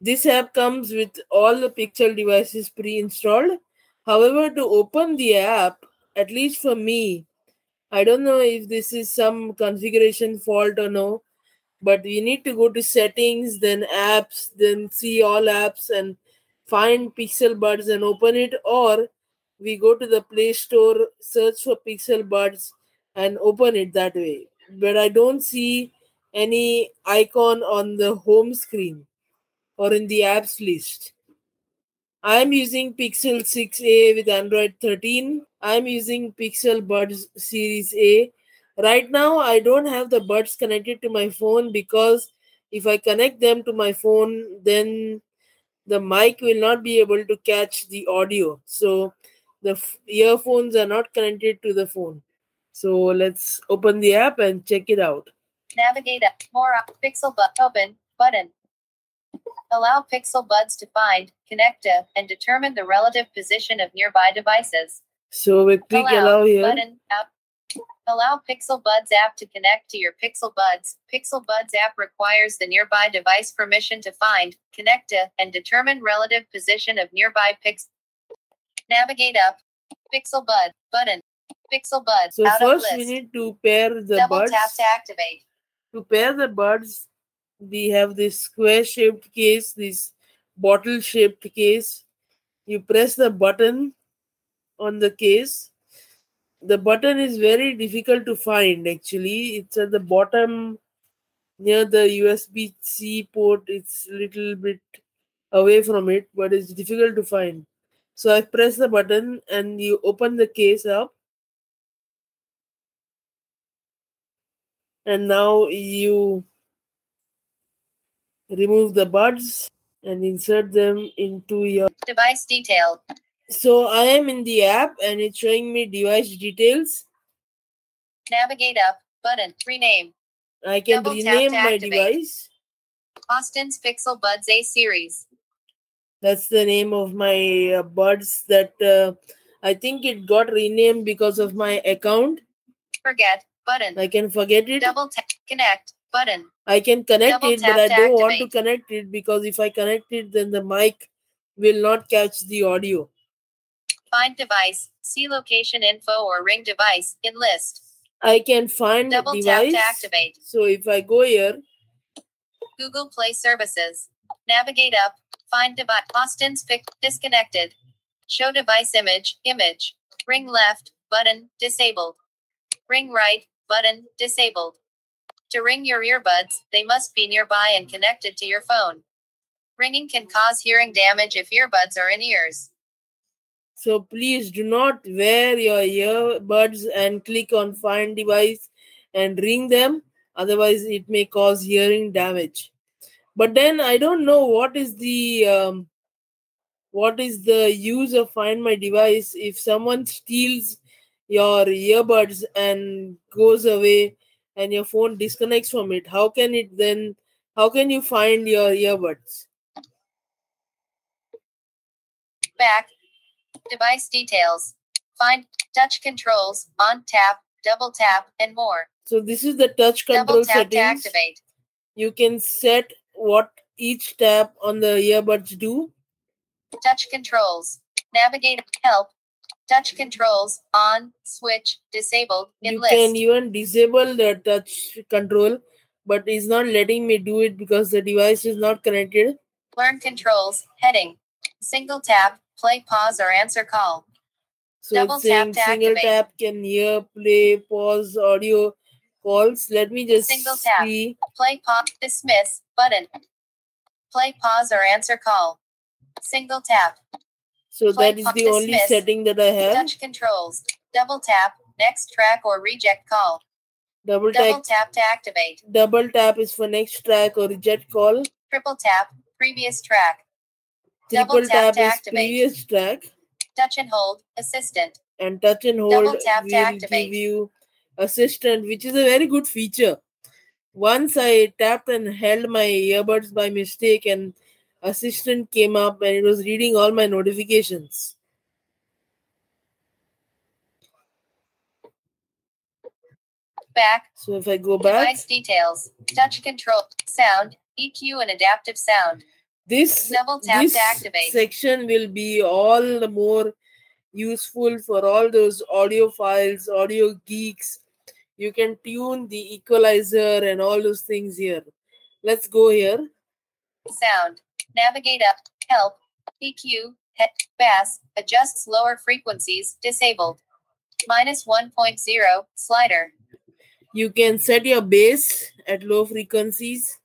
This app comes with all the Pixel devices pre installed. However, to open the app, at least for me, I don't know if this is some configuration fault or no, but we need to go to settings, then apps, then see all apps and find Pixel Buds and open it, or we go to the Play Store, search for Pixel Buds, and open it that way. But I don't see any icon on the home screen or in the apps list. I'm using Pixel 6a with Android 13. I'm using Pixel Buds Series A. Right now, I don't have the buds connected to my phone because if I connect them to my phone, then the mic will not be able to catch the audio. So the f- earphones are not connected to the phone. So let's open the app and check it out. Navigate up. More up. Pixel but open button. Allow Pixel Buds to find, connect to, and determine the relative position of nearby devices. So we click allow, allow here. button app. Allow Pixel Buds app to connect to your Pixel Buds. Pixel Buds app requires the nearby device permission to find, connect to, and determine relative position of nearby pix. Navigate up. Pixel Bud button. Pixel Buds So out of first list. we need to pair the Double buds. tap to activate. To pair the buds, we have this square shaped case, this bottle shaped case. You press the button on the case. the button is very difficult to find actually. It's at the bottom near the USB C port. It's a little bit away from it, but it's difficult to find. So I press the button and you open the case up. And now you remove the buds and insert them into your Device detail. so I am in the app and it's showing me device details. Navigate up. Button. Rename. I can Double rename my activate. device. Austin's Pixel Buds A series. That's the name of my uh, buds that uh, I think it got renamed because of my account. Forget. Button. I can forget it. Double tap. Connect. Button. I can connect double it, but I don't want to connect it because if I connect it, then the mic will not catch the audio. Find device. See location info or ring device in list. I can find Double the tap device. to activate. So if I go here, Google Play Services. Navigate up. Find device. Austin's pick. Disconnected. Show device image. Image. Ring left. Button. Disabled. Ring right. Button. Disabled. To ring your earbuds, they must be nearby and connected to your phone. Ringing can cause hearing damage if earbuds are in ears. so please do not wear your earbuds and click on find device and ring them. Otherwise, it may cause hearing damage. But then I don't know what is the um, what is the use of find my device if someone steals your earbuds and goes away and your phone disconnects from it how can it then how can you find your earbuds Back. Device details. Find touch controls, on tap, double tap, and more. so this is the touch Double control tap to activate. you can set what each tap on the earbuds do Touch controls. Navigate help. Touch controls on switch disabled in you list. can even disable the touch control but it's not letting me do it because the device is not connected Learn controls heading. Single tap, play, pause, or answer call. so Double tap to single activate. tap can hear play pause audio calls let me just Single tap. see Play, pause, dismiss button. Play, pause, or answer call. Single tap. So Play that is the only dismiss. setting that i have Touch controls. Double tap. Next track or reject call. double Double tap tap to activate. double tap is for next track or reject call Triple tap. Previous track. triple Double tap tap to is activate. previous track Touch and hold. Assistant. and touch and hold Double tap to activate. give you assistant which is a very good feature once i tapped and held my earbuds by mistake and assistant came up and it was reading all my notifications Back. so if i go back Device details. Touch control. Sound. EQ and adaptive sound. this Double tap this to activate. section will be all the more useful for all those audiophiles audio geeks you can tune the equalizer and all those things here let's go here Sound. Navigate up. Help. EQ. Head. Bass. Adjusts lower frequencies. Disabled. Minus 1.0. Slider. You can set your bass at low frequencies.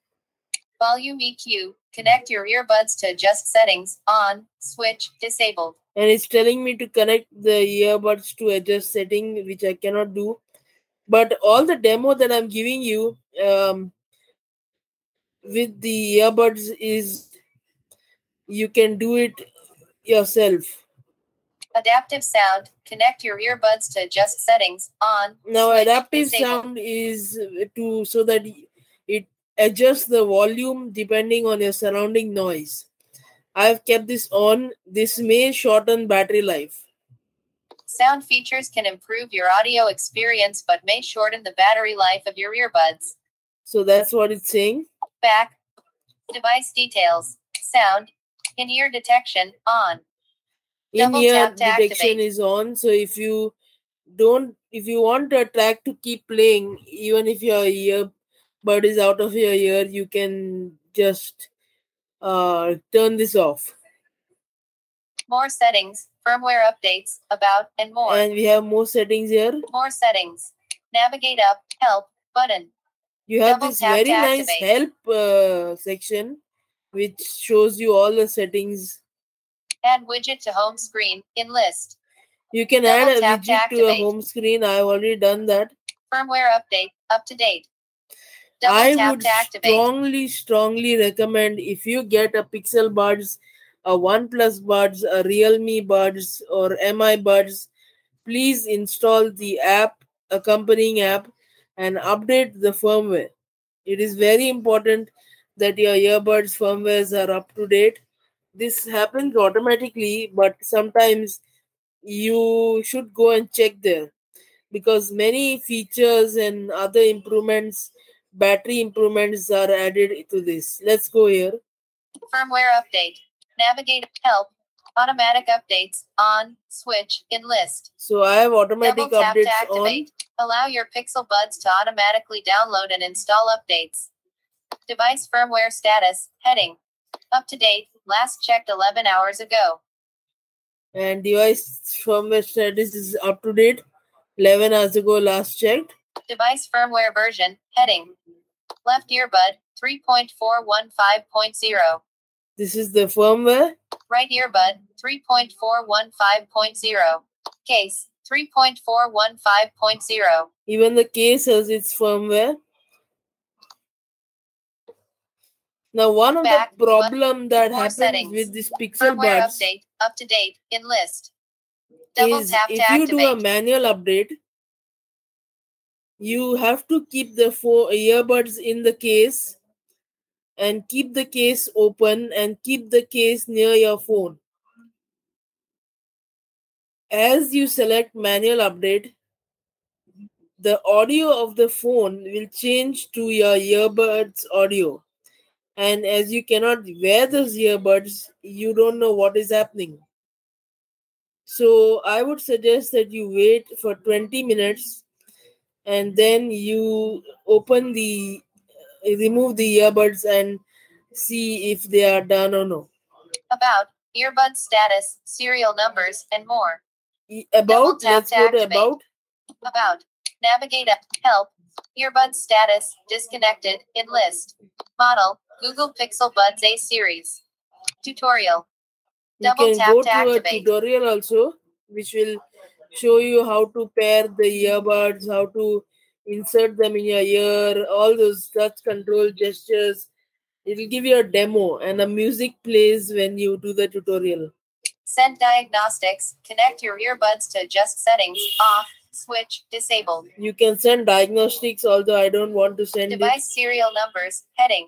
Volume EQ. Connect your earbuds to adjust settings. On. Switch. Disabled. And it's telling me to connect the earbuds to adjust setting, which I cannot do. But all the demo that I'm giving you um, with the earbuds is you can do it yourself. Adaptive sound. Connect your earbuds to adjust settings. On. Now, adaptive disabled. sound is uh, to so that it adjusts the volume depending on your surrounding noise. I've kept this on. This may shorten battery life. Sound features can improve your audio experience but may shorten the battery life of your earbuds. So that's what it's saying. Back. Device details. Sound. In ear detection. On. In Double ear detection is on. So if you don't, if you want a track to keep playing, even if your earbud is out of your ear, you can just uh, turn this off. More settings, firmware updates, about, and more. And we have more settings here. more settings. Navigate up, help, button. You have Double this very nice help uh, section, which shows you all the settings. Add widget to home screen, in list. You can Double add a to widget to a home screen. I've already done that. Firmware update, up to date. Double I would strongly, strongly recommend if you get a Pixel Buds, a OnePlus Buds, a Realme Buds, or MI Buds, please install the app, accompanying app, and update the firmware. It is very important that your earbuds firmwares are up to date. This happens automatically, but sometimes you should go and check there because many features and other improvements battery improvements are added to this. Let's go here. Firmware update. Navigate, help, automatic updates, on, switch, in list. So I have automatic Double tap to updates on. activate. Allow your Pixel Buds to automatically download and install updates. Device firmware status, heading. Up to date, last checked 11 hours ago. And device firmware status is up to date. 11 hours ago, last checked. Device firmware version, heading. Left earbud, 3.415.0. This is the firmware. Right earbud, 3.415.0. Case, 3.415.0. Even the case has its firmware. Now, one of Back, the problem that happens settings. with this Pixel Firmware update, up to date, in list. Double is tap to if you do a manual update, you have to keep the four earbuds in the case and keep the case open and keep the case near your phone. As you select manual update, the audio of the phone will change to your earbuds audio. And as you cannot wear those earbuds, you don't know what is happening. So I would suggest that you wait for 20 minutes and then you open the uh, remove the earbuds and see if they are done or no. About, earbud status, serial numbers, and more. About tap let's go to about. About, navigate up, help, earbud status, disconnected, in list. Model, Google Pixel Buds A series. Tutorial. You Double can tap go to to a tutorial also, which will show you how to pair the earbuds, how to insert them in your ear, all those touch control gestures. It will give you a demo, and a music plays when you do the tutorial. Send diagnostics, connect your earbuds to adjust settings, off, switch, disabled. You can send diagnostics, although I don't want to send it. Device serial numbers, heading.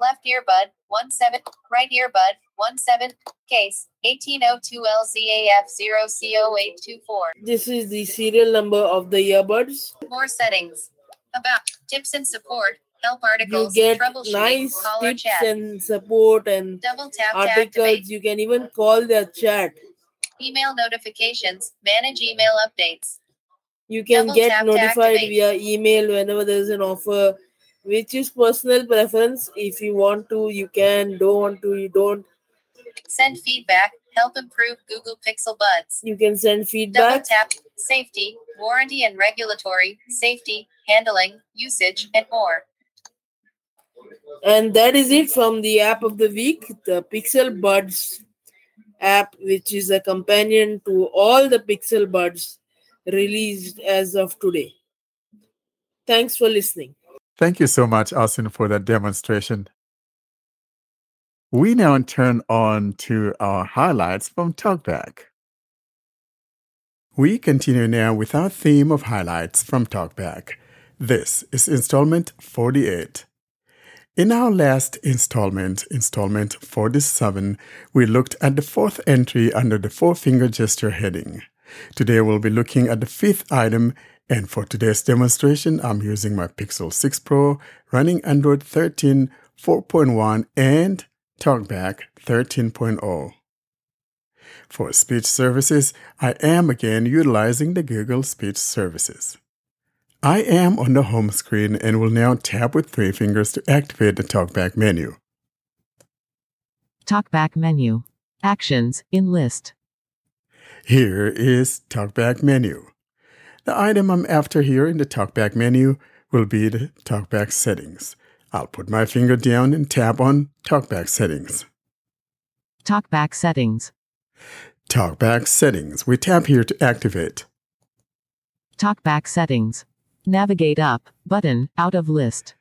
Left earbud, 17, right earbud, 17, case, 1802LZAF0CO824. This is the serial number of the earbuds. More settings. About, tips and support, help You articles, get troubleshooting, nice tips chat. and support and Double tap articles. You can even call their chat. Email notifications, manage email updates. You can Double get notified via email whenever there's an offer, which is personal preference. If you want to, you can. Don't want to, you don't. Send feedback, help improve Google Pixel Buds. You can send feedback. Double tap, safety, warranty and regulatory, safety, handling, usage, and more. And that is it from the app of the week, the Pixel Buds app, which is a companion to all the Pixel Buds released as of today. Thanks for listening. Thank you so much, Austin, for that demonstration. We now turn on to our highlights from TalkBack. We continue now with our theme of highlights from TalkBack. This is installment 48. In our last installment, installment 47, we looked at the fourth entry under the four finger gesture heading. Today we'll be looking at the fifth item, and for today's demonstration, I'm using my Pixel 6 Pro running Android 13 4.1 and TalkBack 13.0. For speech services, I am again utilizing the Google Speech Services. I am on the home screen and will now tap with three fingers to activate the TalkBack menu. Talkback menu. Actions in list. Here is TalkBack menu. The item I'm after here in the TalkBack menu will be the TalkBack settings. I'll put my finger down and tap on TalkBack settings. Talkback settings. TalkBack settings. We tap here to activate. Talkback settings. Navigate up button out of list.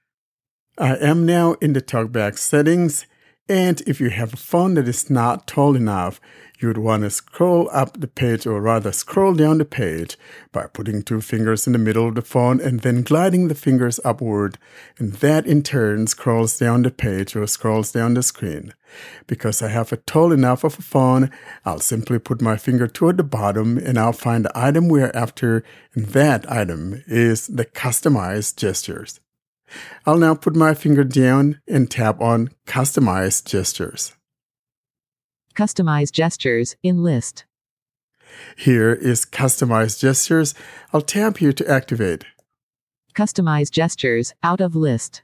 I am now in the TalkBack settings, and if you have a phone that is not tall enough, you'd want to scroll up the page or rather scroll down the page by putting two fingers in the middle of the phone and then gliding the fingers upward, and that in turn scrolls down the page or scrolls down the screen. Because I have a tall enough of a phone, I'll simply put my finger toward the bottom and I'll find the item we're after, and that item is the customized gestures. I'll now put my finger down and tap on Customize Gestures. Customize gestures in list. Here is Customize Gestures. I'll tap here to activate. Customize gestures out of list.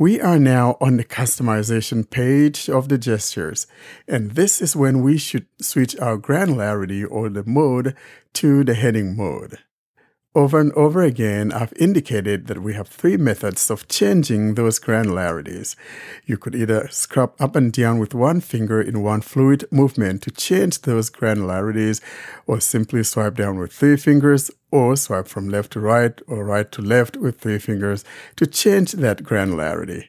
We are now on the customization page of the gestures, and this is when we should switch our granularity or the mode to the heading mode. Over and over again, I've indicated that we have three methods of changing those granularities. You could either scrub up and down with one finger in one fluid movement to change those granularities, or simply swipe down with three fingers, or swipe from left to right or right to left with three fingers to change that granularity.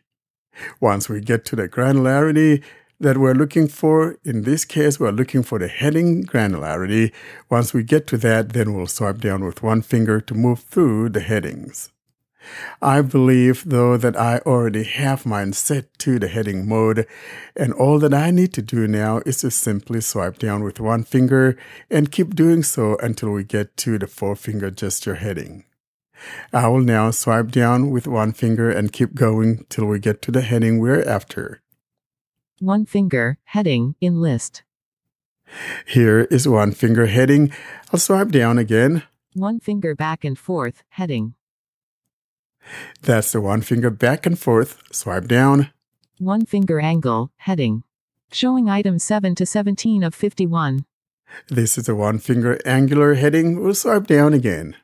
Once we get to the granularity, that we're looking for. In this case, we're looking for the heading granularity. Once we get to that, then we'll swipe down with one finger to move through the headings. I believe, though, that I already have mine set to the heading mode, and all that I need to do now is to simply swipe down with one finger and keep doing so until we get to the four finger gesture heading. I will now swipe down with one finger and keep going till we get to the heading we're after. One finger heading in list. Here is one finger heading. I'll swipe down again. One finger back and forth heading. That's the one finger back and forth. Swipe down. One finger angle heading. Showing items 7 to 17 of 51. This is a one finger angular heading. We'll swipe down again.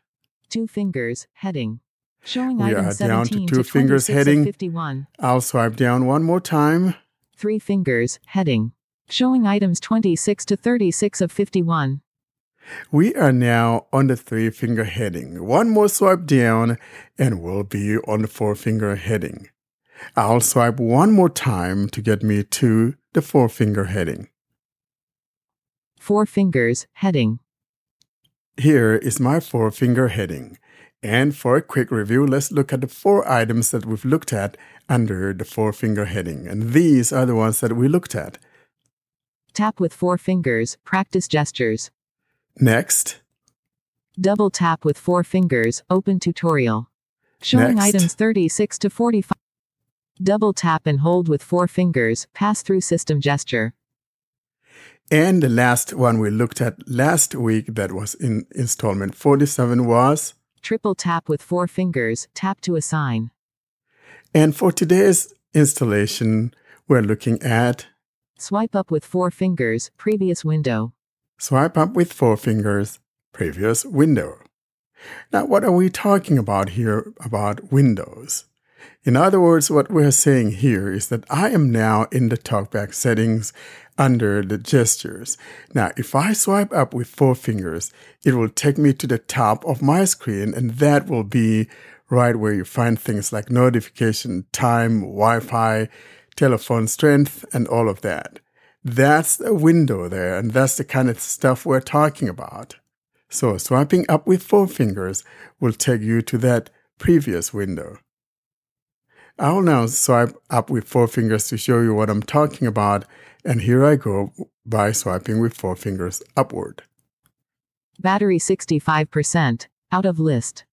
Two fingers heading. Showing We items are down to 17 two fingers 26 of heading. 51. I'll swipe down one more time. Three fingers heading. Showing items 26 to 36 of 51. We are now on the three finger heading. One more swipe down and we'll be on the four finger heading. I'll swipe one more time to get me to the four finger heading. Four fingers heading. Here is my four finger heading. And for a quick review, let's look at the four items that we've looked at under the four finger heading. And these are the ones that we looked at. Tap with four fingers, practice gestures. Next, Double tap with four fingers, open tutorial. Showing Next. items 36 to 45. Double tap and hold with four fingers, pass through system gesture. and the last one we looked at last week that was in installment 47 was. Triple tap with four fingers, tap to assign. And for today's installation, we're looking at Swipe up with four fingers, previous window. swipe up with four fingers, previous window. Now, what are we talking about here about windows? In other words, what we're saying here is that I am now in the talkback settings under the gestures. Now, if I swipe up with four fingers, it will take me to the top of my screen, and that will be right where you find things like notification, time, Wi Fi, telephone strength, and all of that. That's the window there, and that's the kind of stuff we're talking about. So, swiping up with four fingers will take you to that previous window. I will now swipe up with four fingers to show you what I'm talking about, and here I go by swiping with four fingers upward. Battery 65%, out of list.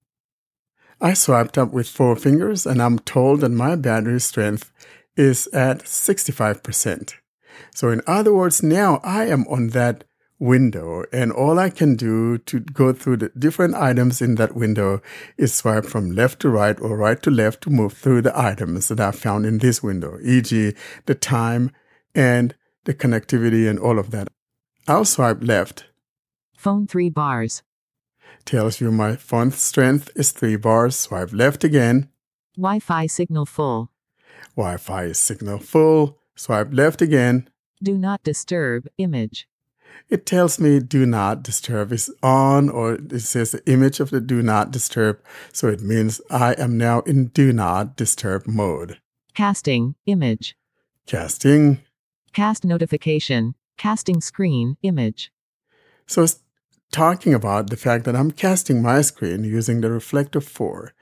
I swiped up with four fingers, and I'm told that my battery strength is at 65%. So, in other words, now I am on that window, and all I can do to go through the different items in that window is swipe from left to right or right to left to move through the items that I found in this window, e.g., the time and the connectivity and all of that. I'll swipe left. Phone 3 bars. Tells you my phone strength is 3 bars. Swipe left again. Wi Fi signal full. Wi Fi is signal full. Swipe left again. Do not disturb image. It tells me do not disturb is on, or it says the image of the do not disturb. So it means I am now in do not disturb mode. Casting image. Casting. Cast notification. Casting screen image. So it's talking about the fact that I'm casting my screen using the Reflector 4.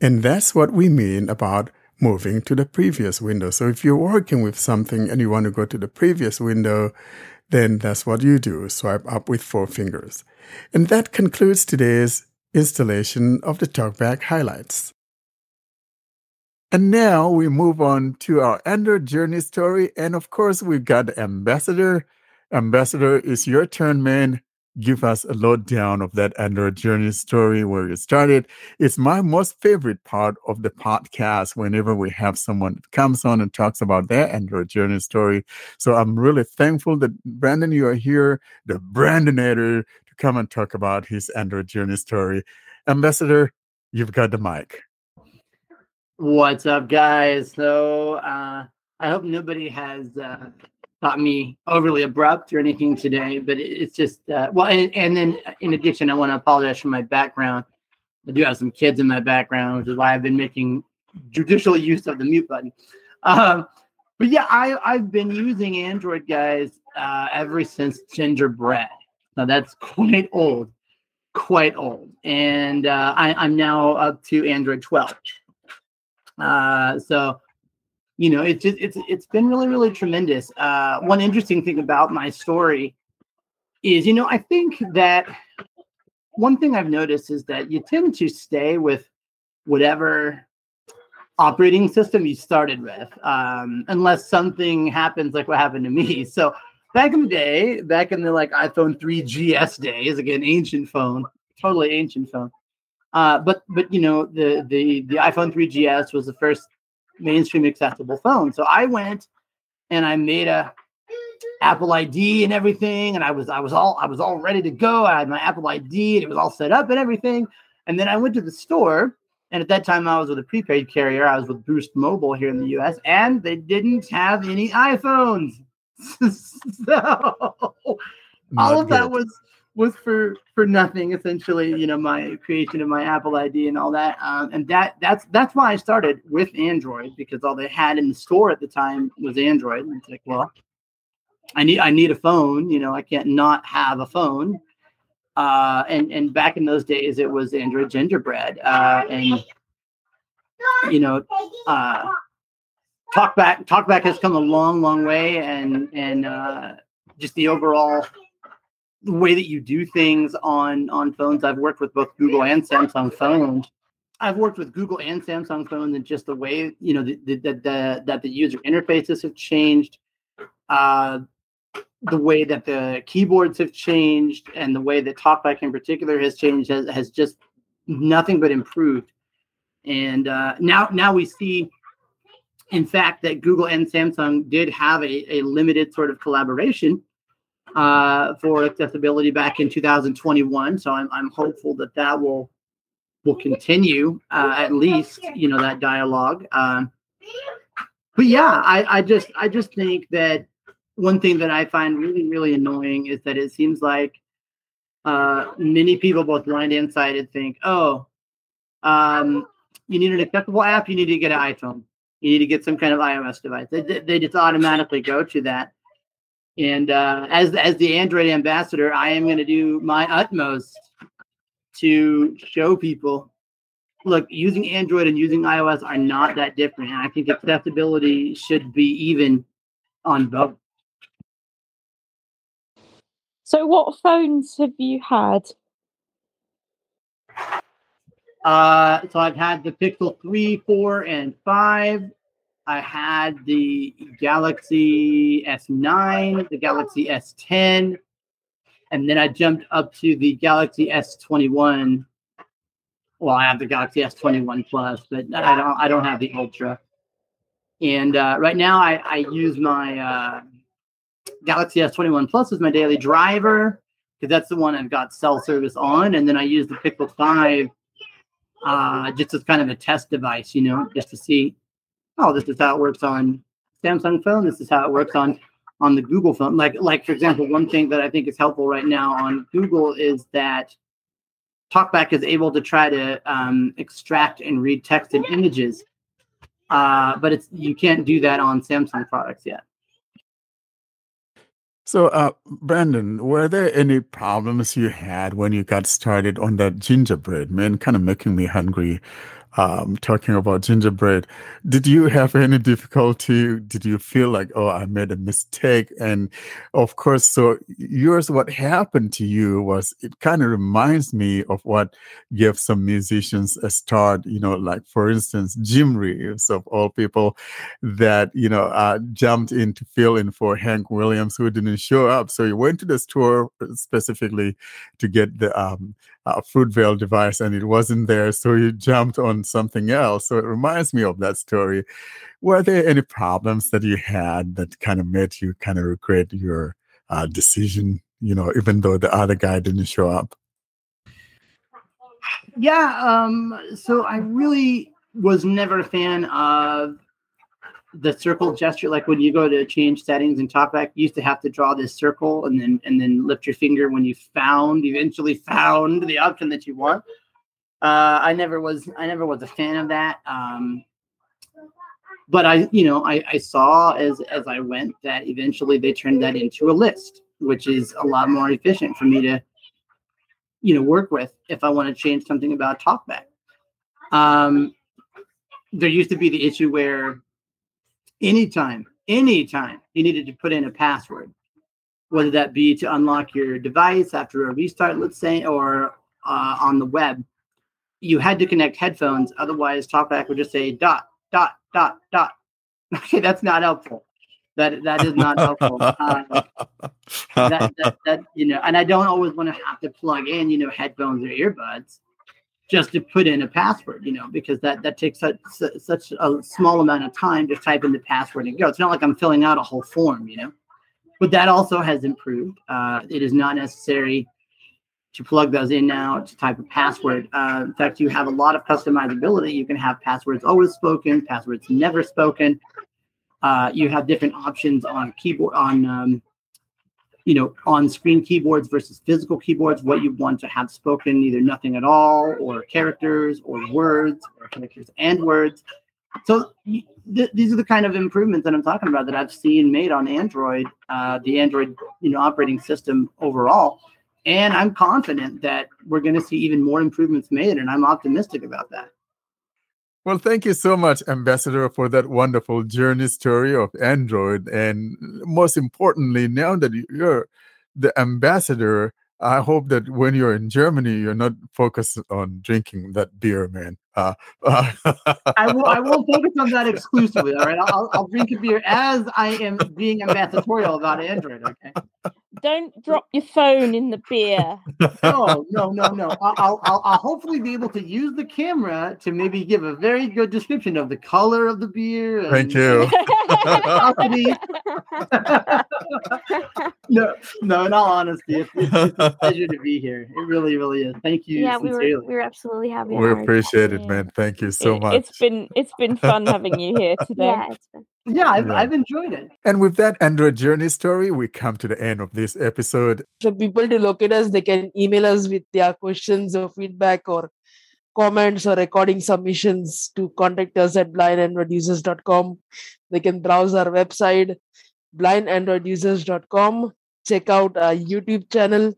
And that's what we mean about moving to the previous window. So if you're working with something and you want to go to the previous window, then that's what you do. Swipe up with four fingers. And that concludes today's installation of the TalkBack highlights. And now we move on to our Android journey story. And of course, we've got Ambassador. Ambassador, it's your turn, man give us a lowdown of that Android journey story where you started. It's my most favorite part of the podcast whenever we have someone that comes on and talks about their Android journey story. So I'm really thankful that Brandon, you are here, the Brandonator, to come and talk about his Android journey story. Ambassador, you've got the mic. What's up, guys? So uh, I hope nobody has uh, thought me overly abrupt or anything today, but it's just uh, well. And, and, then in addition, I want to apologize for my background. I do have some kids in my background, which is why I've been making judicial use of the mute button. Um, but yeah, I I've been using Android guys uh, ever since Gingerbread. Now that's quite old, quite old, and uh, I, I'm now up to Android 12. Uh, so you know, it's just it's it's been really really tremendous. Uh, one interesting thing about my story is, you know, I think that one thing I've noticed is that you tend to stay with whatever operating system you started with, um, unless something happens like what happened to me. So back in the day, back in the like iPhone 3GS days, again, ancient phone, totally ancient phone. Uh, but but you know the the the iPhone 3GS was the first mainstream accessible phone. So I went and I made a Apple ID and everything, and I was I was all I was all ready to go. I had my Apple ID and it was all set up and everything. And then I went to the store, and at that time I was with a prepaid carrier. I was with Boost Mobile here in the U.S., and they didn't have any iPhones. so Not all of that was was for for nothing essentially you know my creation of my apple id and all that. Um, and that that's that's why i started with android because all they had in the store at the time was android. And it's like well i need i need a phone you know i can't not have a phone. Uh, and and back in those days it was android gingerbread. Uh, and you know uh, talkback talkback has come a long long way. And and uh, just the overall the way that you do things on on phones. I've worked with both Google and Samsung phones. I've worked with Google and Samsung phones, and just the way you know the, the, the that the user interfaces have changed, uh, the way that the keyboards have changed, and the way that TalkBack in particular has changed has, has just nothing but improved. And uh, now now we see, in fact, that Google and Samsung did have a, a limited sort of collaboration uh, for accessibility back in 2021. So I'm, I'm hopeful that that will will continue uh, at least you know that dialogue. Um, but yeah, I, I just I just think that one thing that I find really really annoying is that it seems like uh, many people, both blind and sighted, think, oh, um, you need an accessible app, you need to get an iPhone, you need to get some kind of iOS device. They, they just automatically go to that. And uh, as as the Android ambassador, I am going to do my utmost to show people, look, using Android and using iOS are not that different. And I think accessibility should be even on both. So, what phones have you had? Uh, so I've had the Pixel 3, 4, and 5. I had the Galaxy S9, the Galaxy S10, and then I jumped up to the Galaxy S21. Well, I have the Galaxy S21 Plus, but I don't. I don't have the Ultra. And uh, right now, I, I use my uh, Galaxy S21 Plus as my daily driver because that's the one I've got cell service on, and then I use the Pixel 5 uh, just as kind of a test device, you know, just to see, oh, this is how it works on Samsung phone. This is how it works on on the Google phone. Like, like for example, one thing that I think is helpful right now on Google is that TalkBack is able to try to um, extract and read text and images, uh, but it's you can't do that on Samsung products yet. So, uh, Brandon, were there any problems you had when you got started on that gingerbread? Man, kind of making me hungry um, talking about gingerbread. Did you have any difficulty? Did you feel like, oh, I made a mistake? And of course, so yours, what happened to you was it kind of reminds me of what gave some musicians a start, you know, like for instance, Jim Reeves of all people that, you know, uh, jumped in to fill in for Hank Williams who didn't show up. So he went to the store specifically to get the um, uh, Fruitvale device and it wasn't there. So he jumped on something else. So it reminds me of that story. Were there any problems that you had that kind of made you kind of regret your uh, decision, you know, even though the other guy didn't show up? Yeah. Um, so I really was never a fan of the circle gesture, like when you go to change settings in TalkBack, you used to have to draw this circle and then and then lift your finger when you found eventually found the option that you want. Uh, I never was I never was a fan of that. Um, but I, you know, I, I saw as as I went that eventually they turned that into a list, which is a lot more efficient for me to, you know, work with if I want to change something about TalkBack. Um, there used to be the issue where anytime, anytime you needed to put in a password, whether that be to unlock your device after a restart, let's say, or uh, on the web, you had to connect headphones. Otherwise, TalkBack would just say dot, dot, dot, dot. Okay, that's not helpful. That that is not helpful. Uh, that, that, that you know, and I don't always want to have to plug in, you know, headphones or earbuds just to put in a password, you know, because that that takes such such a small amount of time to type in the password and go. It's not like I'm filling out a whole form, you know. But that also has improved. Uh, it is not necessary to plug those in now to type a password. Uh, in fact, you have a lot of customizability. You can have passwords always spoken, passwords never spoken. Uh, you have different options on keyboard on um, you know, on screen keyboards versus physical keyboards, what you want to have spoken, either nothing at all, or characters, or words, or characters and words. So th- these are the kind of improvements that I'm talking about that I've seen made on Android, uh, the Android, you know, operating system overall. And I'm confident that we're going to see even more improvements made, and I'm optimistic about that. Well, thank you so much, Ambassador, for that wonderful journey story of Android. And most importantly, now that you're the ambassador, I hope that when you're in Germany, you're not focused on drinking that beer, man. Uh, uh, I will. I won't focus on that exclusively. All right, I'll, I'll drink a beer as I am being ambassadorial about Android. Okay. Don't drop your phone in the beer. no, no, no, no. I'll, I'll, I'll hopefully be able to use the camera to maybe give a very good description of the color of the beer. Thank you. no, no. In all honesty, it's, it's, a pleasure to be here. It really, really is. Thank you. Yeah, we were, we were absolutely happy. We appreciate it, man. Thank you so it, much. It's been it's been fun having you here today. Yeah, it's been. Yeah, I've, yeah. I've enjoyed it. And with that Android journey story, we come to the end of this episode. For people to locate us, they can email us with their questions or feedback or comments or recording submissions to contact us at blindandroidusers.com. They can browse our website, blindandroidusers.com. Check out our YouTube channel,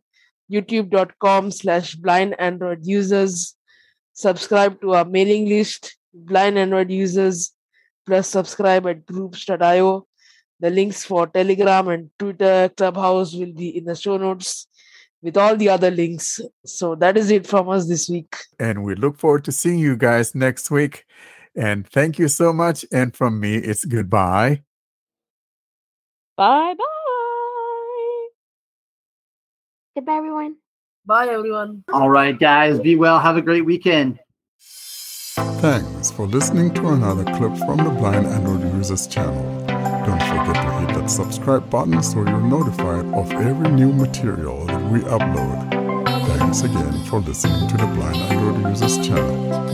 youtube.com slash blindandroidusers. Subscribe to our mailing list, Blind Android Users plus subscribe at groups.io. The links for Telegram and Twitter, Clubhouse will be in the show notes with all the other links. So that is it from us this week. And we look forward to seeing you guys next week. And thank you so much. And from me, it's goodbye. Bye bye. Goodbye, everyone. Bye, everyone. All right, guys. Be well. Have a great weekend. Thanks for listening to another clip from the Blind Android Users channel. Don't forget to hit that subscribe button so you're notified of every new material that we upload. Thanks again for listening to the Blind Android Users channel.